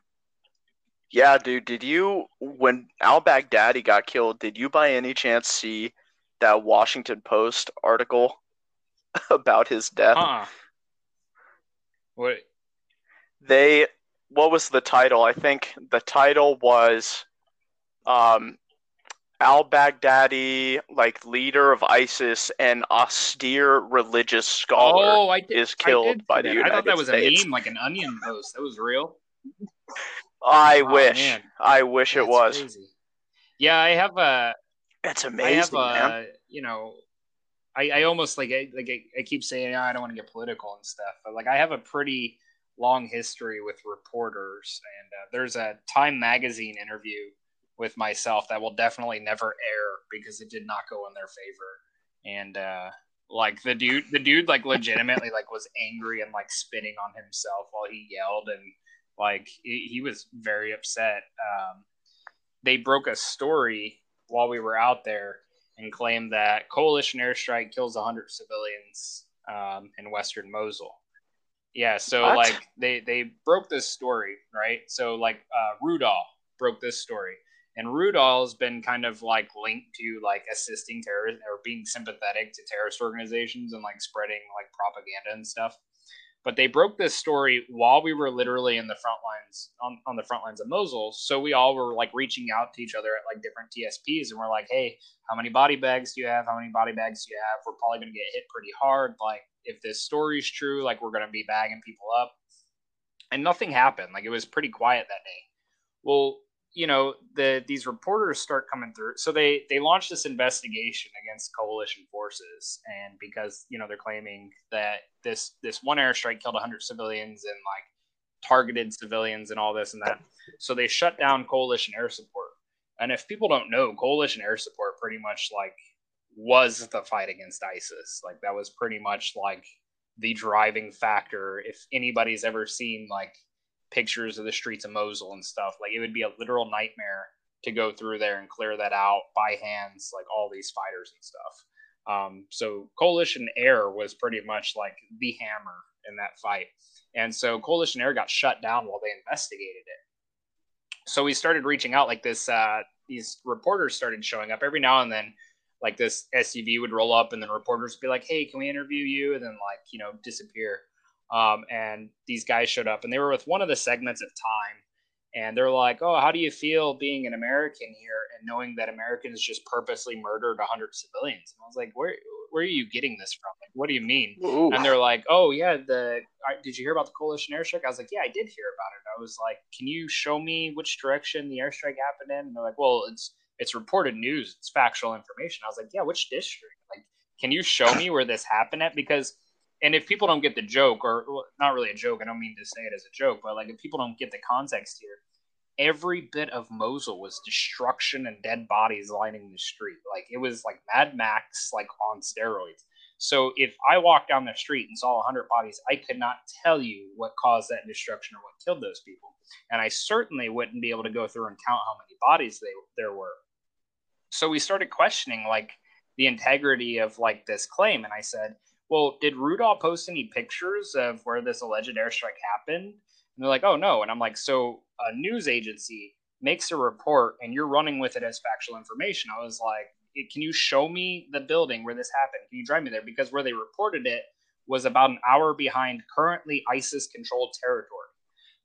yeah, dude, did you when Al Baghdadi got killed? Did you by any chance see that Washington Post article [laughs] about his death? Uh-uh. What they what was the title? I think the title was um, Al Baghdadi, like leader of ISIS and austere religious scholar, oh, I did, is killed by the. United States. I thought that was States. a meme, like an onion post. That was real. [laughs] I Oh, wish. man. I wish it was. crazy. Yeah, I have a. It's I have amazing, man. a. You know, I, I almost like I like I, I keep saying "Oh, I don't want to get political and stuff, but like I have a pretty long history with reporters, and uh, there's a Time magazine interview with myself that will definitely never air because it did not go in their favor, and uh, like the dude, the dude like legitimately like was angry and like spitting on himself while he yelled, and like he, he was very upset. Um, they broke a story while we were out there and claimed that coalition airstrike kills 100 civilians um, in western Mosul. Yeah, so What? like they they broke this story, right? So like uh, Rudaw broke this story, and Rudaw's been kind of like linked to like assisting terrorists or being sympathetic to terrorist organizations and like spreading like propaganda and stuff. But they broke this story while we were literally in the front lines on, on the front lines of Mosul. So we all were like reaching out to each other at like different TSPs and we're like, hey, how many body bags do you have? How many body bags do you have? We're probably gonna get hit pretty hard. Like if this story's true, like we're gonna be bagging people up. And nothing happened. Like it was pretty quiet that day. Well, you know, the these reporters start coming through. So they they launched this investigation against coalition forces, and because you know they're claiming that this this one airstrike killed 100 civilians and like targeted civilians and all this and that. So they shut down coalition air support. And if people don't know, coalition air support pretty much like was the fight against ISIS. Like that was pretty much like the driving factor. If anybody's ever seen like pictures of the streets of Mosul and stuff, like it would be a literal nightmare to go through there and clear that out by hands, like all these fighters and stuff. Um, so coalition air was pretty much like the hammer in that fight. And so coalition air got shut down while they investigated it. So we started reaching out like this, uh, these reporters started showing up every now and then like this SUV would roll up and then reporters would be like, Hey, can we interview you? And then like, you know, disappear. Um, and these guys showed up and they were with one of the segments at time and they're like, "Oh, how do you feel being an American here and knowing that Americans just purposely murdered 100 civilians?" And I was like, "Where where are you getting this from? Like, what do you mean?" Ooh. And they're like, "Oh yeah, the did you hear about the coalition airstrike?" I was like, "Yeah, I did hear about it." I was like, "Can you show me which direction the airstrike happened in?" And they're like, "Well, it's it's reported news, it's factual information." I was like, "Yeah, which district? Like, can you show me where this happened at?" Because and if people don't get the joke, or well, not really a joke, I don't mean to say it as a joke, but like if people don't get the context here, every bit of Mosul was destruction and dead bodies lining the street. Like it was like Mad Max, like on steroids. So if I walked down the street and saw 100 bodies, I could not tell you what caused that destruction or what killed those people. And I certainly wouldn't be able to go through and count how many bodies they, there were. So we started questioning like the integrity of like this claim. And I said, well, did Rudaw post any pictures of where this alleged airstrike happened? And they're like, oh no. And I'm like, so a news agency makes a report and you're running with it as factual information. I was like, eh, can you show me the building where this happened? Can you drive me there? Because where they reported it was about an hour behind currently ISIS controlled territory.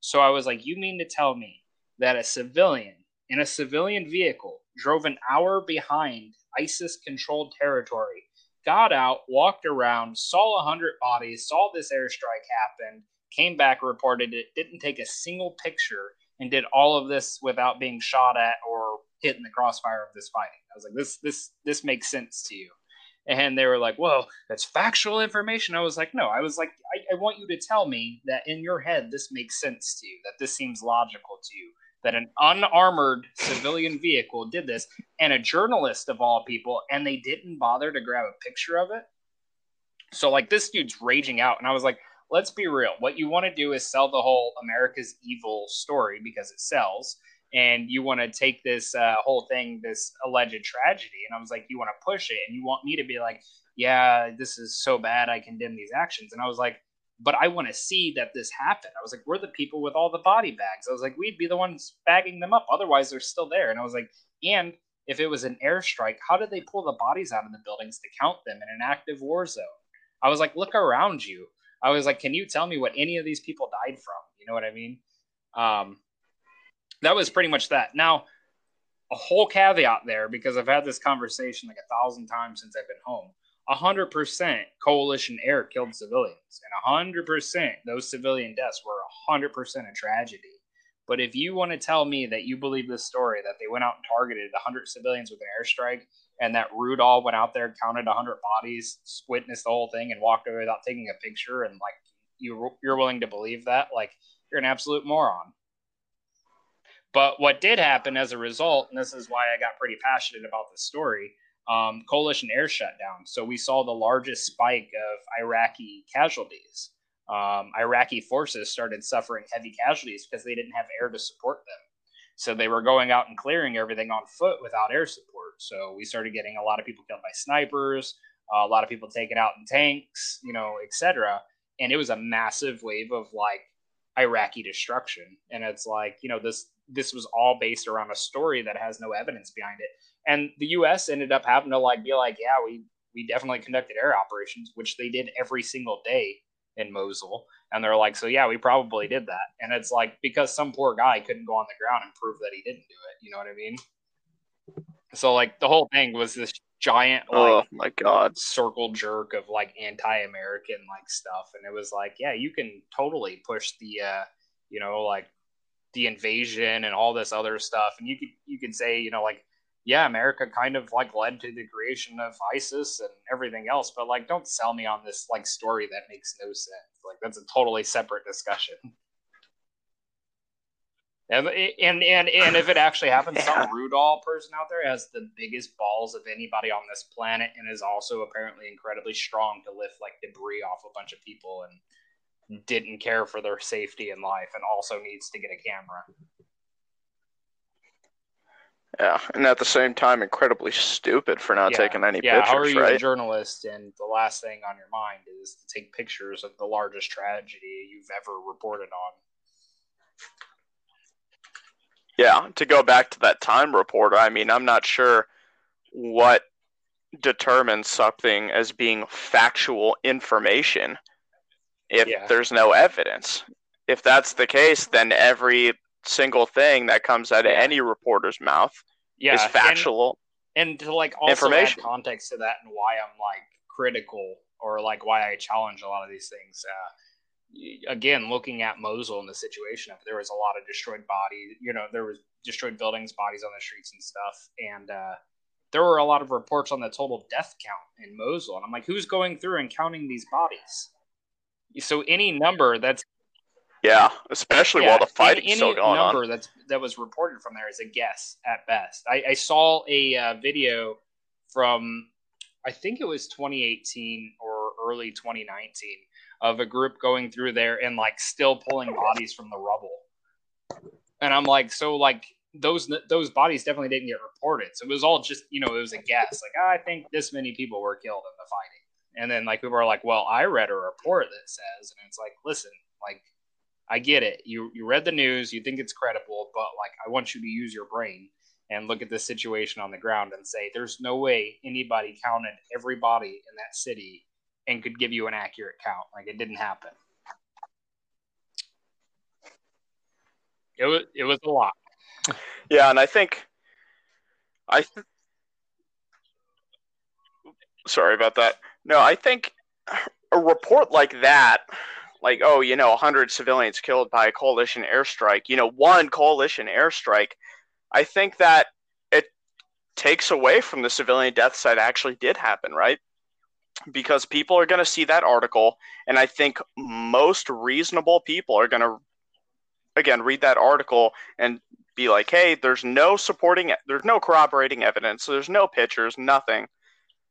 So I was like, you mean to tell me that a civilian in a civilian vehicle drove an hour behind ISIS controlled territory, got out, walked around, saw a hundred bodies, saw this airstrike happen, came back, reported it, didn't take a single picture, and did all of this without being shot at or hit in the crossfire of this fighting. I was like, this this this makes sense to you. And they were like, well, that's factual information. I was like, no, I was like, I, I want you to tell me that in your head this makes sense to you, that this seems logical to you, that an unarmored civilian vehicle did this, and a journalist of all people, and they didn't bother to grab a picture of it. So like this dude's raging out, and I was like, let's be real. What you want to do is sell the whole America's evil story because it sells. And you want to take this uh, whole thing, this alleged tragedy, and I was like, you want to push it, and you want me to be like, yeah, this is so bad, I condemn these actions. And I was like, but I want to see that this happened. I was like, we're the people with all the body bags. I was like, we'd be the ones bagging them up. Otherwise, they're still there. And I was like, and if it was an airstrike, how did they pull the bodies out of the buildings to count them in an active war zone? I was like, look around you. I was like, can you tell me what any of these people died from? You know what I mean? Um, that was pretty much that. Now, a whole caveat there because I've had this conversation like a thousand times since I've been home. 100% coalition air killed civilians, and 100% those civilian deaths were 100% a tragedy. But if you want to tell me that you believe this story that they went out and targeted 100 civilians with an airstrike, and that Rudaw went out there, counted 100 bodies, witnessed the whole thing, and walked away without taking a picture, and like you you're willing to believe that, like you're an absolute moron. But what did happen as a result, and this is why I got pretty passionate about this story, um, coalition air shut down. So we saw the largest spike of Iraqi casualties. Um, Iraqi forces started suffering heavy casualties because they didn't have air to support them. So they were going out and clearing everything on foot without air support. So we started getting a lot of people killed by snipers, uh, a lot of people taken out in tanks, you know, etc. And it was a massive wave of like Iraqi destruction. And it's like, you know, this this was all based around a story that has no evidence behind it. And the US ended up having to like be like, yeah, we we definitely conducted air operations, which they did every single day in Mosul. And they're like, so yeah, we probably did that. And it's like because some poor guy couldn't go on the ground and prove that he didn't do it. You know what I mean? So like the whole thing was this giant like oh my god circle jerk of like anti-American like stuff, and it was like, yeah, you can totally push the uh, you know like the invasion and all this other stuff, and you could you could say you know like yeah, America kind of like led to the creation of ISIS and everything else, but like don't sell me on this like story that makes no sense. Like that's a totally separate discussion. [laughs] And, and and and if it actually happens, yeah. some Rudaw person out there has the biggest balls of anybody on this planet, and is also apparently incredibly strong to lift like debris off a bunch of people, and didn't care for their safety in life, and also needs to get a camera. Yeah, and at the same time, incredibly stupid for not yeah. taking any pictures. yeah, pictures. how are you right? a journalist and the last thing on your mind is to take pictures of the largest tragedy you've ever reported on? Yeah, to go back to that time reporter, I mean, I'm not sure what determines something as being factual information if Yeah. there's no evidence. If that's the case, then every single thing that comes out of any reporter's mouth yeah, is and- factual. and to like also add context to that and why I'm like critical or like why I challenge a lot of these things. Uh, again, looking at Mosul and the situation of there was a lot of destroyed bodies. You know, there was destroyed buildings, bodies on the streets and stuff, and uh, there were a lot of reports on the total death count in Mosul. And I'm like, who's going through and counting these bodies? So any number that's Yeah, especially while the fighting's any, still going number on. that's that was reported from there is a guess at best. I, I saw a uh, video from I think it was 2018 or early 2019 of a group going through there and like still pulling bodies from the rubble. And I'm like, so like those those bodies definitely didn't get reported. So it was all just you know it was a guess. Like "Ah, I think this many people were killed in the fighting. And then like people are like, well, I read a report that says, and it's like, listen, like I get it. You you read the news, you think it's credible, but like I want you to use your brain and look at the situation on the ground and say there's no way anybody counted every body in that city and could give you an accurate count. Like it didn't happen. It was it was a lot. Yeah, and I think I th- sorry about that. No, I think a report like that, like oh, you know, 100 civilians killed by a coalition airstrike, you know, one coalition airstrike, I think that it takes away from the civilian deaths that actually did happen, right? Because people are going to see that article, and I think most reasonable people are going to, again, read that article and be like, hey, there's no supporting, there's no corroborating evidence, there's no pictures, nothing.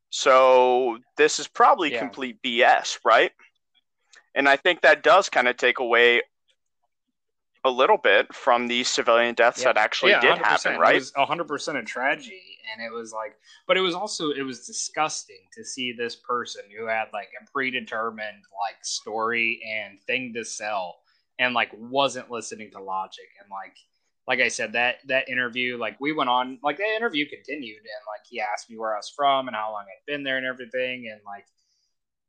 So this is probably Yeah. complete BS, right? And I think that does kind of take away a little bit from the civilian deaths Yeah. that actually Yeah, did 100%. happen, right? It was 100% a tragedy. And it was like, but it was also, it was disgusting to see this person who had like a predetermined like story and thing to sell and like wasn't listening to logic. And like, like I said, that, that interview, like we went on, like that interview continued and like he asked me where I was from and how long I'd been there and everything. And like,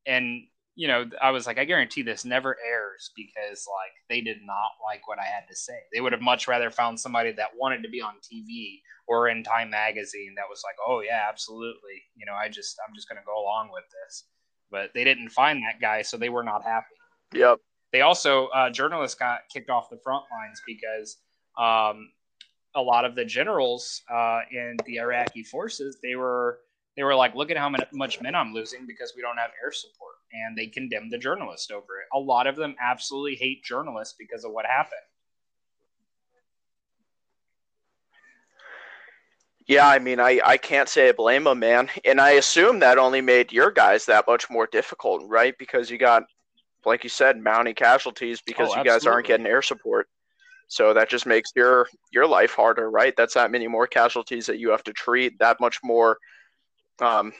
and you know, I was like, I guarantee this never airs because like they did not like what I had to say. They would have much rather found somebody that wanted to be on TV or in Time magazine that was like, oh yeah, absolutely. You know, I just I'm just gonna go along with this. But they didn't find that guy, so they were not happy. Yep. They also uh, journalists got kicked off the front lines because um, a lot of the generals uh, in the Iraqi forces they were they were like, look at how much men I'm losing because we don't have air support, and they condemned the journalist over it. A lot of them absolutely hate journalists because of what happened. Yeah, I mean, I, I can't say I blame them, man. And I assume that only made your guys that much more difficult, right? Because you got, like you said, mounting casualties because Oh, you guys aren't getting air support. So that just makes your your life harder, right? That's that many more casualties that you have to treat. That much more, um,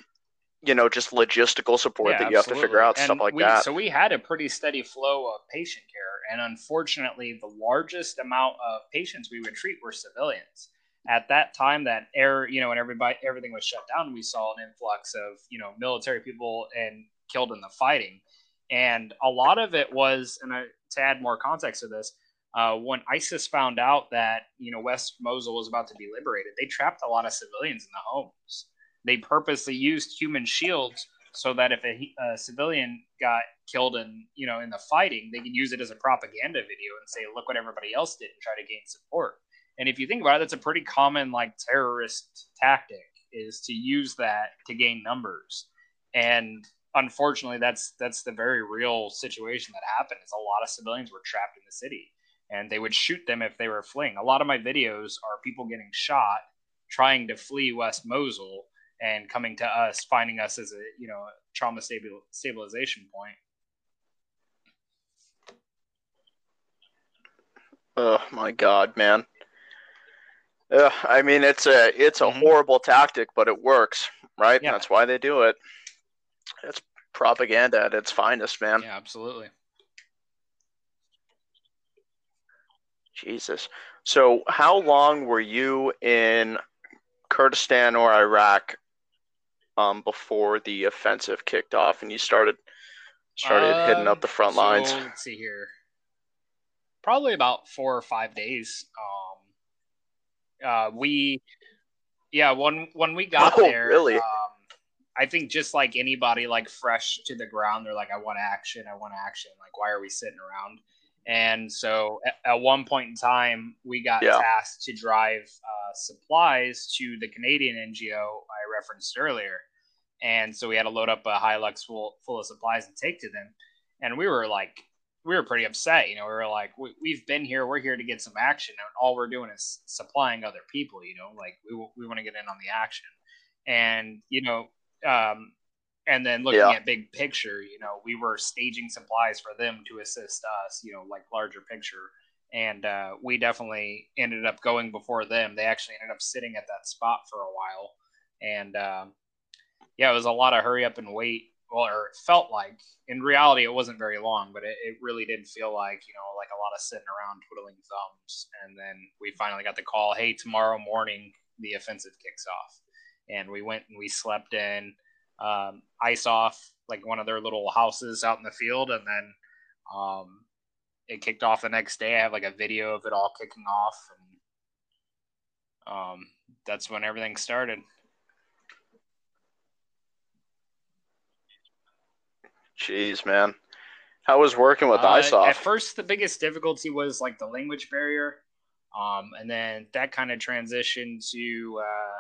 you know, just logistical support Yeah, that you have to figure out, And stuff like we, that. So we had a pretty steady flow of patient care, and unfortunately, the largest amount of patients we would treat were civilians. At that time, that air, you know, when everybody everything was shut down, we saw an influx of you know military people and killed in the fighting, and a lot of it was, and I, to add more context to this. Uh, when ISIS found out that you know West Mosul was about to be liberated, they trapped a lot of civilians in the homes they purposely used human shields so that if a, a civilian got killed in you know in the fighting they could use it as a propaganda video and say look what everybody else did and try to gain support. And if you think about it that's a pretty common like terrorist tactic is to use that to gain numbers. And unfortunately that's that's the very real situation that happened is a lot of civilians were trapped in the city and they would shoot them if they were fleeing. A lot of my videos are people getting shot trying to flee west mosul and coming to us, finding us as a you know trauma stabil- stabilization point. Oh my god, man. Ugh, I mean, it's a it's a Mhm. horrible tactic, but it works, right? Yeah. That's why they do it. It's propaganda at its finest, man. Yeah, absolutely. Jesus. So, how long were you in Kurdistan or Iraq um, before the offensive kicked off and you started started hitting Uh, up the front so, lines? Let's see here. probably about four or five days. Um, uh, we, yeah, when when we got Oh, there, really? um, I think just like anybody like fresh to the ground, they're like, I want action, I want action. Like, why are we sitting around? And so at, at one point in time, we got Yeah. tasked to drive uh, supplies to the Canadian NGO I referenced earlier. And so we had to load up a Hilux full, full of supplies and take to them. And we were like, we were pretty upset. You know, we were like, we, we've been here, we're here to get some action. And all we're doing is supplying other people, you know, like we, we want to get in on the action. And, you know, um, and then looking Yeah. at big picture, you know, we were staging supplies for them to assist us, you know, like larger picture. And uh, we definitely ended up going before them. They actually ended up sitting at that spot for a while. And um, yeah, it was a lot of hurry up and wait. Well, or it felt like in reality, it wasn't very long, but it, it really didn't feel like, you know, like a lot of sitting around twiddling thumbs. And then we finally got the call hey, tomorrow morning, the offensive kicks off. And we went and we slept in um, ISOF like one of their little houses out in the field, and then um, it kicked off the next day. I have like a video of it all kicking off, and um, that's when everything started. Jeez, man. How was working with Uh, At first, the biggest difficulty was like the language barrier, um, and then that kind of transitioned to uh,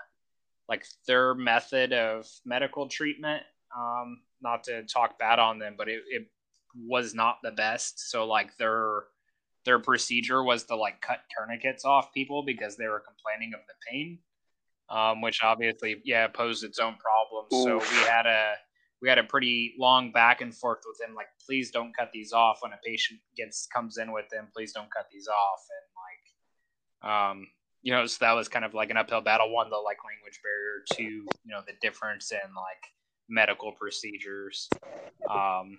like their method of medical treatment. Um, not to talk bad on them, but it, it was not the best. So like their their procedure was to like cut tourniquets off people because they were complaining of the pain, um, which obviously yeah posed its own problems. So we had a we had a pretty long back and forth with him like please don't cut these off when a patient gets comes in with them. Please don't cut these off. And like um you know so that was kind of like an uphill battle. One the like language barrier. Two you know the difference in like medical procedures. Um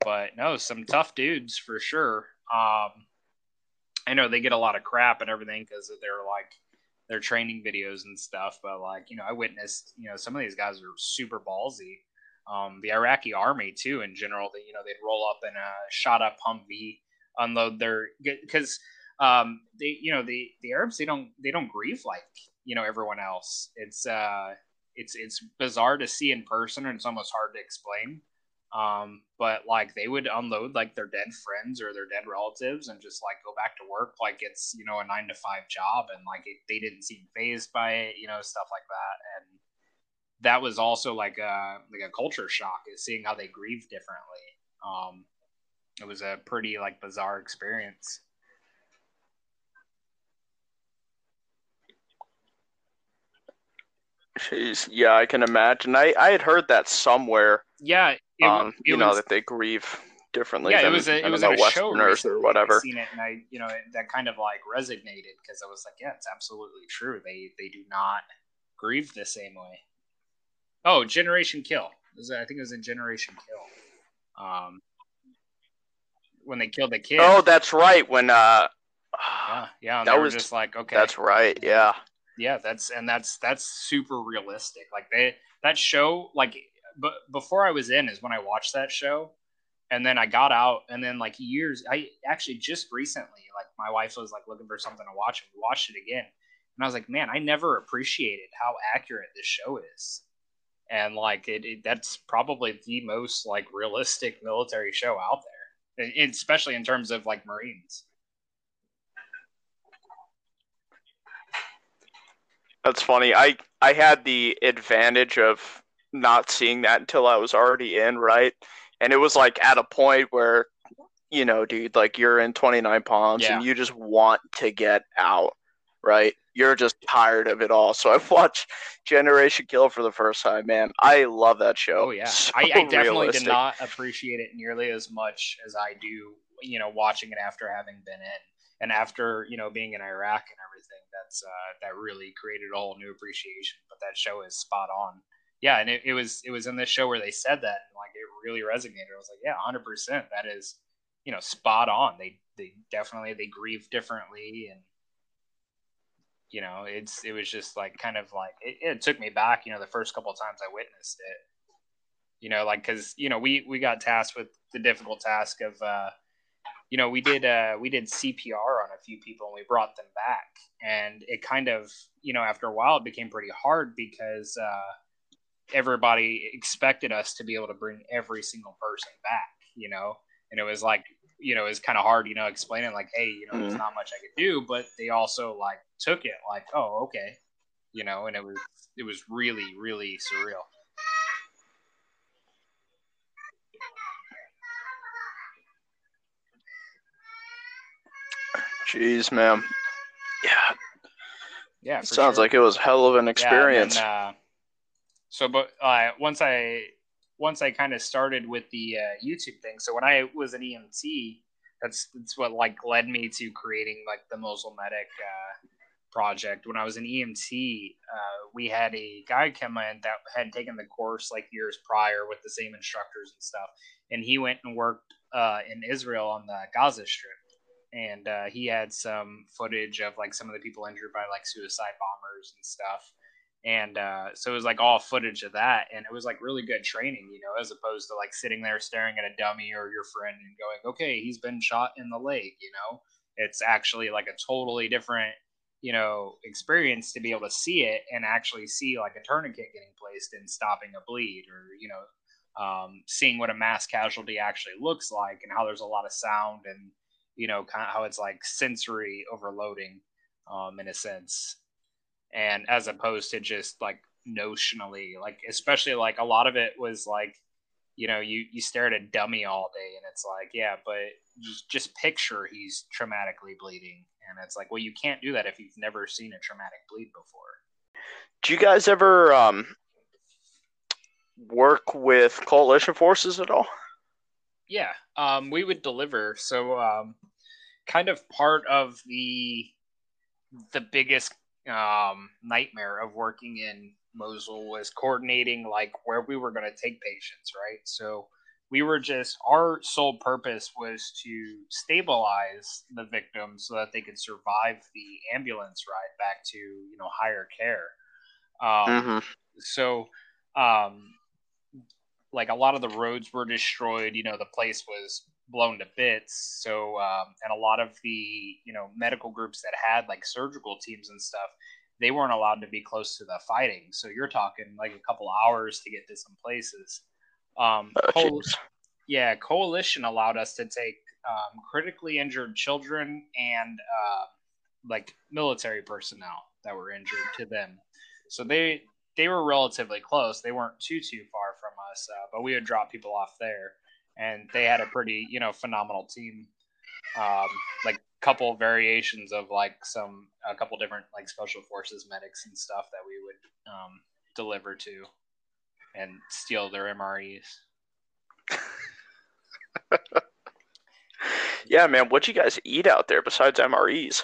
but no some tough dudes for sure. Um i know they get a lot of crap and everything because they're like their training videos and stuff but like you know i witnessed you know some of these guys are super ballsy um, the Iraqi army too in general. That you know they'd roll up in a shot up Humvee, unload their because um, they you know the the Arabs they don't they don't grieve like you know everyone else. It's uh it's it's bizarre to see in person and it's almost hard to explain. Um, but like they would unload like their dead friends or their dead relatives and just like go back to work like it's you know a nine to five job and like it, they didn't seem phased by it, you know stuff like that and that was also like a like a culture shock is seeing how they grieve differently. Um, it was a pretty like bizarre experience. Jeez, yeah, I can imagine. I, I had heard that somewhere. Yeah, it, um, it you know that they grieve differently. yeah, than, it was a, it was the a Westerners recently. or whatever. Seen it, and I you know that kind of like resonated because I was like, yeah, it's absolutely true. They they do not grieve the same way. Oh, Generation Kill. Was- I think it was in Generation Kill. Um, when they killed the kid. Oh, that's right. When uh, yeah, yeah. That they were was- just like, okay, that's right. Yeah. yeah that's and that's that's super realistic like they that show like but before i was in is when i watched that show and then i got out and then like years i actually just recently like my wife was like looking for something to watch and we watched it again and i was like man i never appreciated how accurate this show is and like it, it that's probably the most like realistic military show out there especially in terms of like marines That's funny. I I had the advantage of not seeing that until I was already in, right? And it was like at a point where, you know, dude, like you're in 29 pounds Yeah. and you just want to get out, right? You're just tired of it all. So I [laughs] watched Generation Kill for the first time, man. I love that show. Oh yeah, So I, I definitely realistic. did not appreciate it nearly as much as I do. You know, watching it after having been in and after you know being in Iraq and everything. That's uh, that really created a whole new appreciation. But that show is spot on. Yeah, and it, it was it was in this show where they said that and like it really resonated. I was like, yeah, hundred percent. That is you know spot on. They they definitely they grieve differently and you know it's it was just like kind of like it, it took me back you know the first couple of times i witnessed it. You know like because you know we we got tasked with the difficult task of uh you know, we did uh, we did CPR on a few people and we brought them back, and it kind of you know after a while it became pretty hard because uh, everybody expected us to be able to bring every single person back, you know, and it was like you know, it was kind of hard, you know, explaining like, hey, you know, mm-hmm. there's not much I could do, but they also like took it like, oh, okay, you know, and it was it was really really surreal. Jeez, man. Yeah. Yeah. Sounds sure. like it was hell of an experience. Yeah, then, uh, so, but uh, once I once I kind of started with the uh, YouTube thing. So when I was an EMT, that's that's what like led me to creating like the Mosul Medic uh, project. When I was an EMT, uh, we had a guy come in that had taken the course like years prior with the same instructors and stuff, and he went and worked uh, in Israel on the Gaza Strip and uh, he had some footage of like some of the people injured by like suicide bombers and stuff and uh, so it was like all footage of that and it was like really good training you know as opposed to like sitting there staring at a dummy or your friend and going okay he's been shot in the leg you know? It's actually like a totally different you know experience to be able to see it and actually see like a tourniquet getting placed and stopping a bleed or you know um, seeing what a mass casualty actually looks like and how there's a lot of sound and you know, kind of how it's like sensory overloading, um, in a sense, and as opposed to just like notionally, like especially like a lot of it was like, you know, you you stare at a dummy all day, and it's like, yeah, but just, just picture he's traumatically bleeding, and it's like, well, you can't do that if you've never seen a traumatic bleed before. Do you guys ever um, work with coalition forces at all? Yeah, um, we would deliver. So, um, kind of part of the the biggest um, nightmare of working in Mosul was coordinating like where we were going to take patients, right? So we were just our sole purpose was to stabilize the victims so that they could survive the ambulance ride back to you know higher care. Um, mm-hmm. So um, like a lot of the roads were destroyed. You know, the place was blown to bits. So, um, and a lot of the you know medical groups that had like surgical teams and stuff, they weren't allowed to be close to the fighting. So you're talking like a couple hours to get to some places. Um, oh, yeah, coalition allowed us to take um, critically injured children and uh, like military personnel that were injured to them. So they they were relatively close. They weren't too too far from us, uh, but we would drop people off there, and they had a pretty you know phenomenal team. Um, like couple variations of like some a couple different like special forces medics and stuff that we would um, deliver to and steal their MREs. [laughs] yeah, man. What you guys eat out there besides MREs?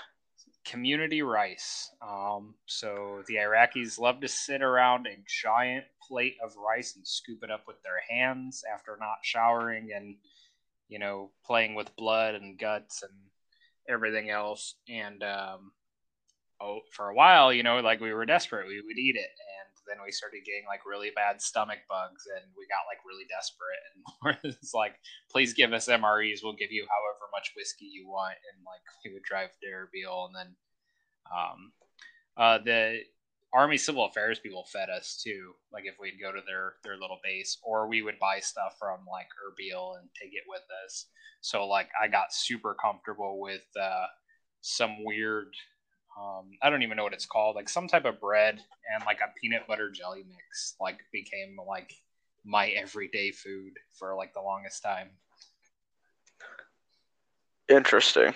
Community rice. Um, so the Iraqis love to sit around a giant plate of rice and scoop it up with their hands after not showering and, you know, playing with blood and guts and everything else. And um, oh, for a while, you know, like we were desperate, we would eat it. Then we started getting like really bad stomach bugs and we got like really desperate and [laughs] it's like please give us mres we'll give you however much whiskey you want and like we would drive to erbil and then um, uh, the army civil affairs people fed us too like if we'd go to their their little base or we would buy stuff from like erbil and take it with us. So like i got super comfortable with uh, some weird um, I don't even know what it's called, like some type of bread and like a peanut butter jelly mix, like became like my everyday food for like the longest time. Interesting.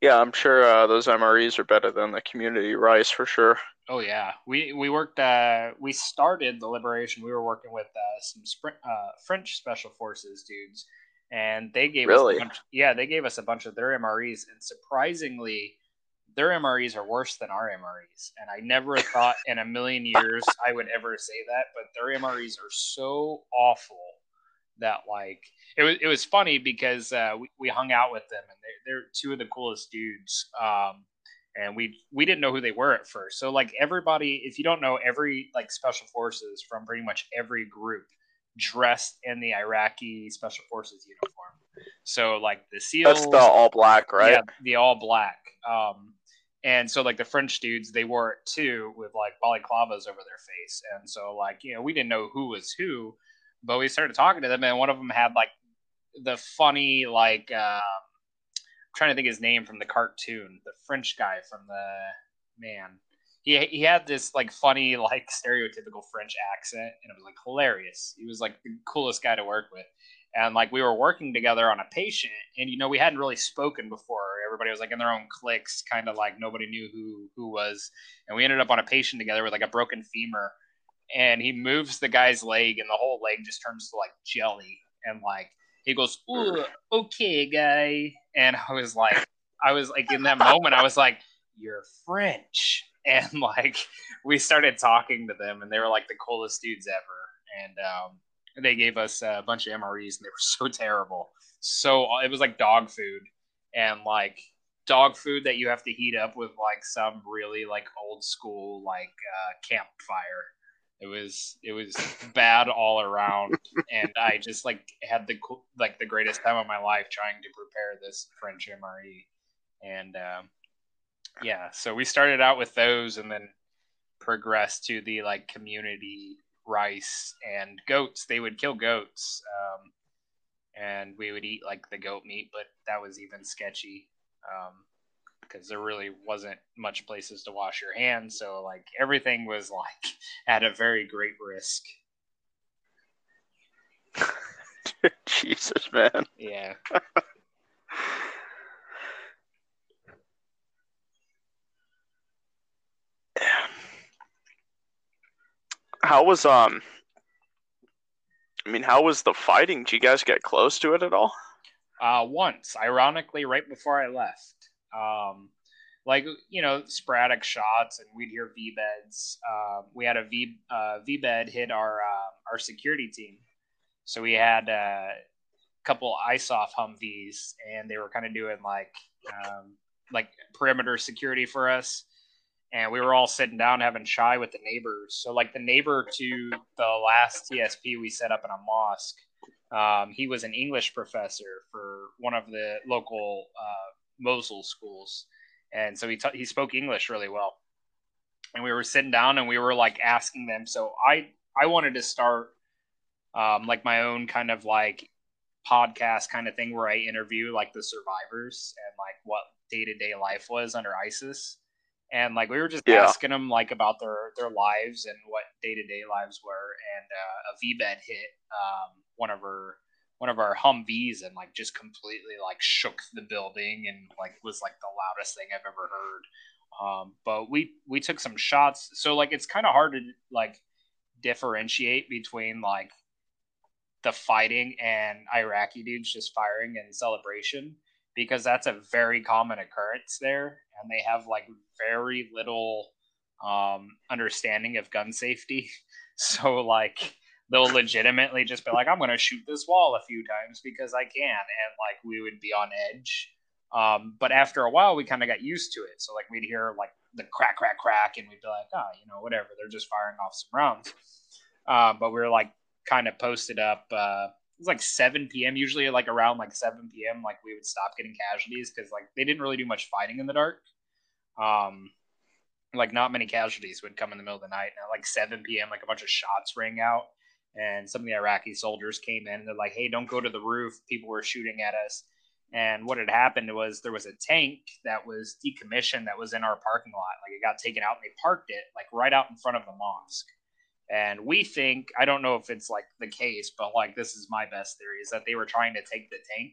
Yeah, I'm sure uh, those MREs are better than the community rice for sure. Oh yeah, we we worked. Uh, we started the liberation. We were working with uh, some uh, French special forces dudes and they gave really? us bunch, yeah they gave us a bunch of their MREs, and surprisingly, their MREs are worse than our MREs. And I never [laughs] thought in a million years I would ever say that, but their MREs are so awful that like it was it was funny because uh, we we hung out with them, and they're, they're two of the coolest dudes. Um, and we we didn't know who they were at first. So like everybody, if you don't know, every like special forces from pretty much every group dressed in the Iraqi special forces uniform. So like the SEALs, That's the all black, right? yeah, the all black. Um, and so like the French dudes, they wore it too with like balaclavas over their face. And so like you know we didn't know who was who, but we started talking to them, and one of them had like the funny like um, I'm trying to think his name from the cartoon, the French guy from the man. He, he had this like funny like stereotypical French accent and it was like hilarious. He was like the coolest guy to work with. And like we were working together on a patient and you know we hadn't really spoken before. Everybody was like in their own cliques, kind of like nobody knew who who was. And we ended up on a patient together with like a broken femur and he moves the guy's leg and the whole leg just turns to like jelly and like he goes, Ooh, okay, guy. And I was like, I was like, in that moment, I was like, You're French. And [laughs] like, we started talking to them, and they were like the coolest dudes ever. And um, they gave us a bunch of MREs, and they were [laughs] so terrible. So it was like dog food, and like dog food that you have to heat up with like some really like old school like uh, campfire it was it was [laughs] bad all around and i just like had the like the greatest time of my life trying to prepare this french mre and um, yeah so we started out with those and then progressed to the like community rice and goats they would kill goats um, and we would eat like the goat meat but that was even sketchy um, because there really wasn't much places to wash your hands. So like everything was like [laughs] at a very great risk. [laughs] Jesus, man. Yeah. [laughs] How was um? I mean, how was the fighting? Did you guys get close to it at all? Uh, once, ironically, right before I left. Um, like you know, sporadic shots, and we'd hear V beds. Uh, we had a V uh, V bed hit our uh, our security team, so we had a couple ISOF Humvees, and they were kind of doing like um, like perimeter security for us. And we were all sitting down having chai with the neighbors. So, like the neighbor to the last TSP we set up in a mosque, um, he was an English professor for one of the local uh, Mosul schools, and so he t- he spoke English really well. And we were sitting down and we were like asking them. So I I wanted to start um, like my own kind of like podcast kind of thing where I interview like the survivors and like what day to day life was under ISIS. And like we were just Yeah. asking them like about their their lives and what day to day lives were. And uh, a V bed hit um, one of her one of our Humvees and like just completely like shook the building and like was like the loudest thing I've ever heard. Um, but we we took some shots, so like it's kind of hard to like differentiate between like the fighting and Iraqi dudes just firing in celebration because that's a very common occurrence there, and they have like very little um, understanding of gun safety. [laughs] So like they'll legitimately just be like, I'm going to shoot this wall a few times because I can. And like we would be on edge. Um, but after a while, we kind of got used to it. So like we'd hear like the crack, crack, crack, and we'd be like, oh, you know, whatever. They're just firing off some rounds. Uh, but we were like kind of posted up. Uh, was like 7 p.m. Usually, like around like 7 p.m., like we would stop getting casualties because like they didn't really do much fighting in the dark. Um, like not many casualties would come in the middle of the night. And at like 7 p.m., like a bunch of shots rang out and some of the Iraqi soldiers came in. And they're like, "Hey, don't go to the roof. People were shooting at us." And what had happened was there was a tank that was decommissioned that was in our parking lot. Like it got taken out and they parked it like right out in front of the mosque. And we think I don't know if it's like the case, but like this is my best theory is that they were trying to take the tank.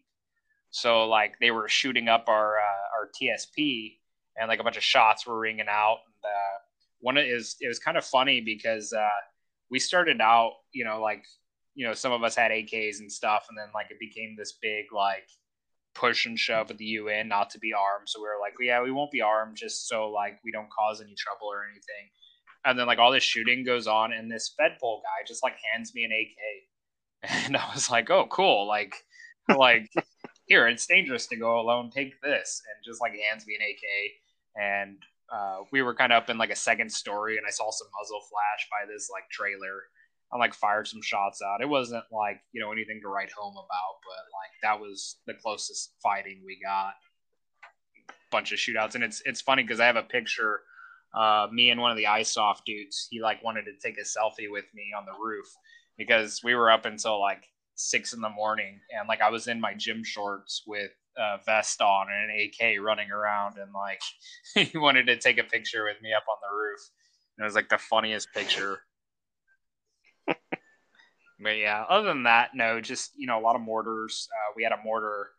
So like they were shooting up our uh, our TSP and like a bunch of shots were ringing out. And uh, one is it was kind of funny because uh, we started out, you know, like you know, some of us had AKs and stuff, and then like it became this big like push and shove with the UN not to be armed. So we were like, yeah, we won't be armed just so like we don't cause any trouble or anything. And then like all this shooting goes on, and this Fedpol guy just like hands me an AK, [laughs] and I was like, oh, cool, like like [laughs] here it's dangerous to go alone. Take this, and just like hands me an AK, and uh, we were kind of up in like a second story, and I saw some muzzle flash by this like trailer, I like fired some shots out. It wasn't like you know anything to write home about, but like that was the closest fighting we got. Bunch of shootouts, and it's it's funny because I have a picture. Uh, me and one of the ISOF dudes, he like wanted to take a selfie with me on the roof because we were up until like six in the morning, and like I was in my gym shorts with a vest on and an AK running around, and like [laughs] he wanted to take a picture with me up on the roof. And it was like the funniest picture [laughs] but yeah, other than that, no, just you know a lot of mortars. Uh, we had a mortar,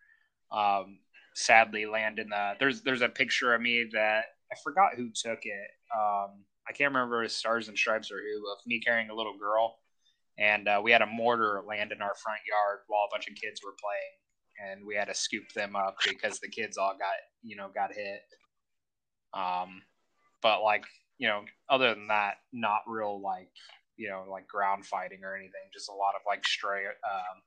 um, sadly land in the. There's there's a picture of me that I forgot who took it. Um, I can't remember if Stars and Stripes or who of me carrying a little girl, and uh, we had a mortar land in our front yard while a bunch of kids were playing, and we had to scoop them up because the kids all got you know got hit. Um, but like you know, other than that, not real like you know like ground fighting or anything. Just a lot of like stray um,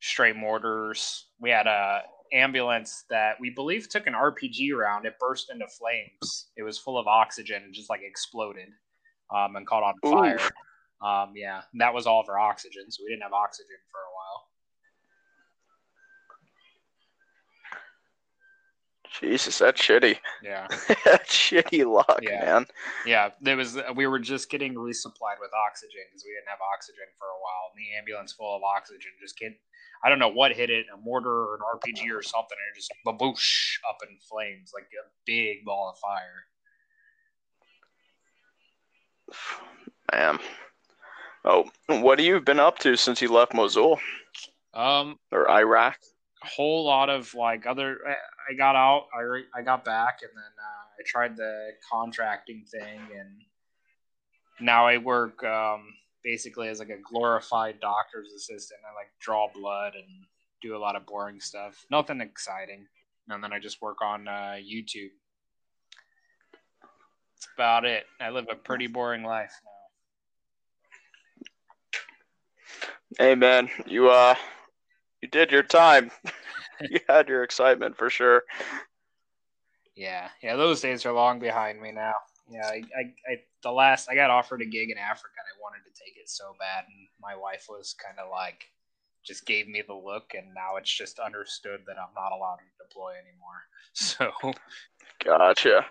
stray mortars. We had a ambulance that we believe took an RPG round. It burst into flames. It was full of oxygen and just like exploded um, and caught on fire. Um, yeah, that was all of our oxygen, so we didn't have oxygen for a while. Jesus, that's shitty. Yeah, [laughs] that's shitty luck, Yeah. man. yeah. There was we were just getting resupplied with oxygen because we didn't have oxygen for a while. And the ambulance full of oxygen just get. I don't know what hit it, a mortar or an RPG or something, and it just baboosh up in flames like a big ball of fire. [sighs] Man. Oh, what have you been up to since you left Mosul Um, or Iraq? Whole lot of like other. I, I got out. I I got back, and then uh, I tried the contracting thing, and now I work um, basically as like a glorified doctor's assistant. I like draw blood and do a lot of boring stuff. Nothing exciting, and then I just work on uh, YouTube. That's about it. I live a pretty boring life now. Hey, man, you uh, you did your time. [laughs] [laughs] you had your excitement for sure. Yeah, yeah, those days are long behind me now. Yeah, I, I, I the last I got offered a gig in Africa and I wanted to take it so bad, and my wife was kind of like, just gave me the look, and now it's just understood that I'm not allowed to deploy anymore. [laughs] So Gotcha.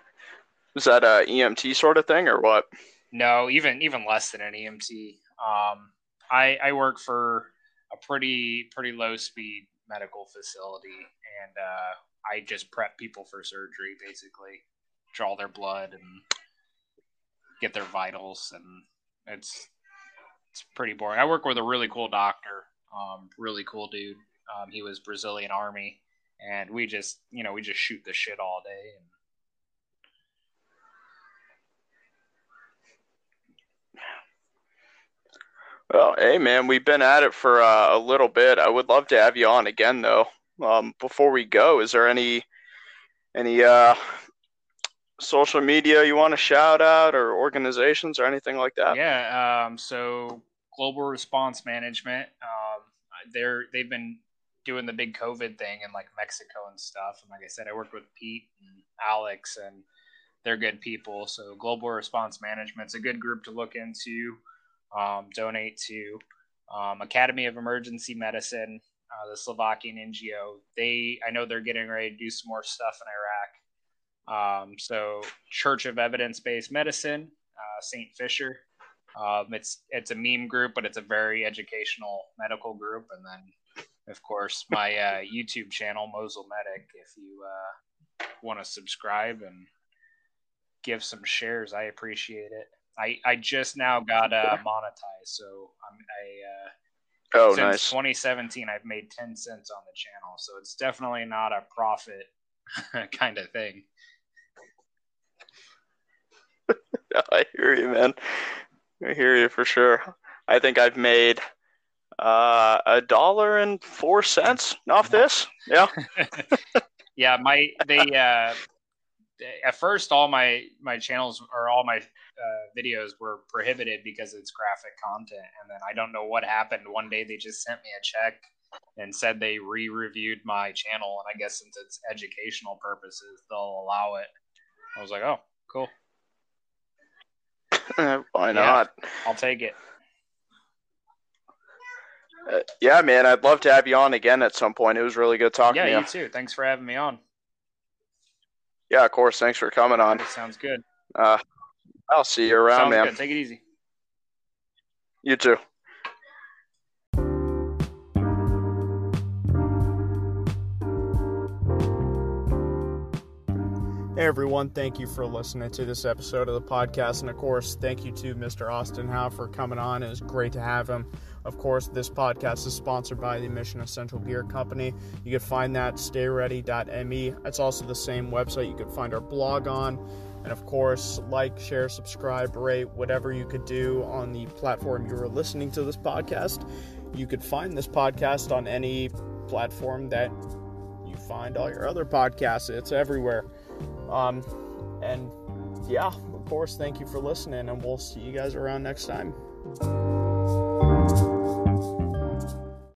Was that a EMT sort of thing or what? no, even even less than an EMT. Um, I I work for a pretty pretty low speed medical facility, and uh, I just prep people for surgery, basically, draw their blood and get their vitals, and it's it's pretty boring. I work with a really cool doctor, um, really cool dude. Um, he was Brazilian Army, and we just you know we just shoot the shit all day. And Well, hey, man, we've been at it for uh, a little bit. I would love to have you on again, though. Um, before we go, is there any any uh, social media you want to shout out or organizations or anything like that? Yeah. Um, so global response management. Um, they're they've been doing the big COVID thing in like Mexico and stuff. And like I said, I worked with Pete and Alex, and they're good people. So global response management's a good group to look into. Um, donate to um, Academy of Emergency Medicine, uh, the Slovakian NGO. They I know they're getting ready to do some more stuff in Iraq. Um, so Church of Evidence Based Medicine, uh, St. Fisher. Um, it's it's a meme group, but it's a very educational medical group. And then, of course, my uh, [laughs] YouTube channel, Mosul Medic. If you uh, want to subscribe and give some shares, I appreciate it. I, I just now got uh, monetized, so I'm I uh, Oh, since nice. 2017 I've made 10 cents on the channel, so it's definitely not a profit [laughs] kind of thing. [laughs] I hear you, man. I hear you for sure. I think I've made uh, a dollar and four cents off this. Yeah. [laughs] yeah, my they uh at first all my my channels or all my uh, videos were prohibited because it's graphic content and then I don't know what happened one day they just sent me a check and said they re-reviewed my channel and I guess since it's educational purposes they'll allow it. I was like, "Oh, cool. [laughs] Why Yeah. not? I'll take it." Uh, yeah, man, I'd love to have you on again at some point. It was really good talking yeah, to you. you too. Thanks for having me on. Yeah, of course. Thanks for coming on. That sounds good. Uh, I'll see you around, sounds man. good. Take it easy. You too. Hey everyone, thank you for listening to this episode of the podcast. And of course, thank you to Mr. Austin Howe for coming on. It was great to have him. Of course, this podcast is sponsored by the Mission Essential Gear Company. You can find that stayready.me. It's also the same website you can find our blog on. And of course, like, share, subscribe, rate, whatever you could do on the platform you are listening to this podcast. You could find this podcast on any platform that you find all your other podcasts. It's everywhere. Um, and yeah, of course, thank you for listening, and we'll see you guys around next time.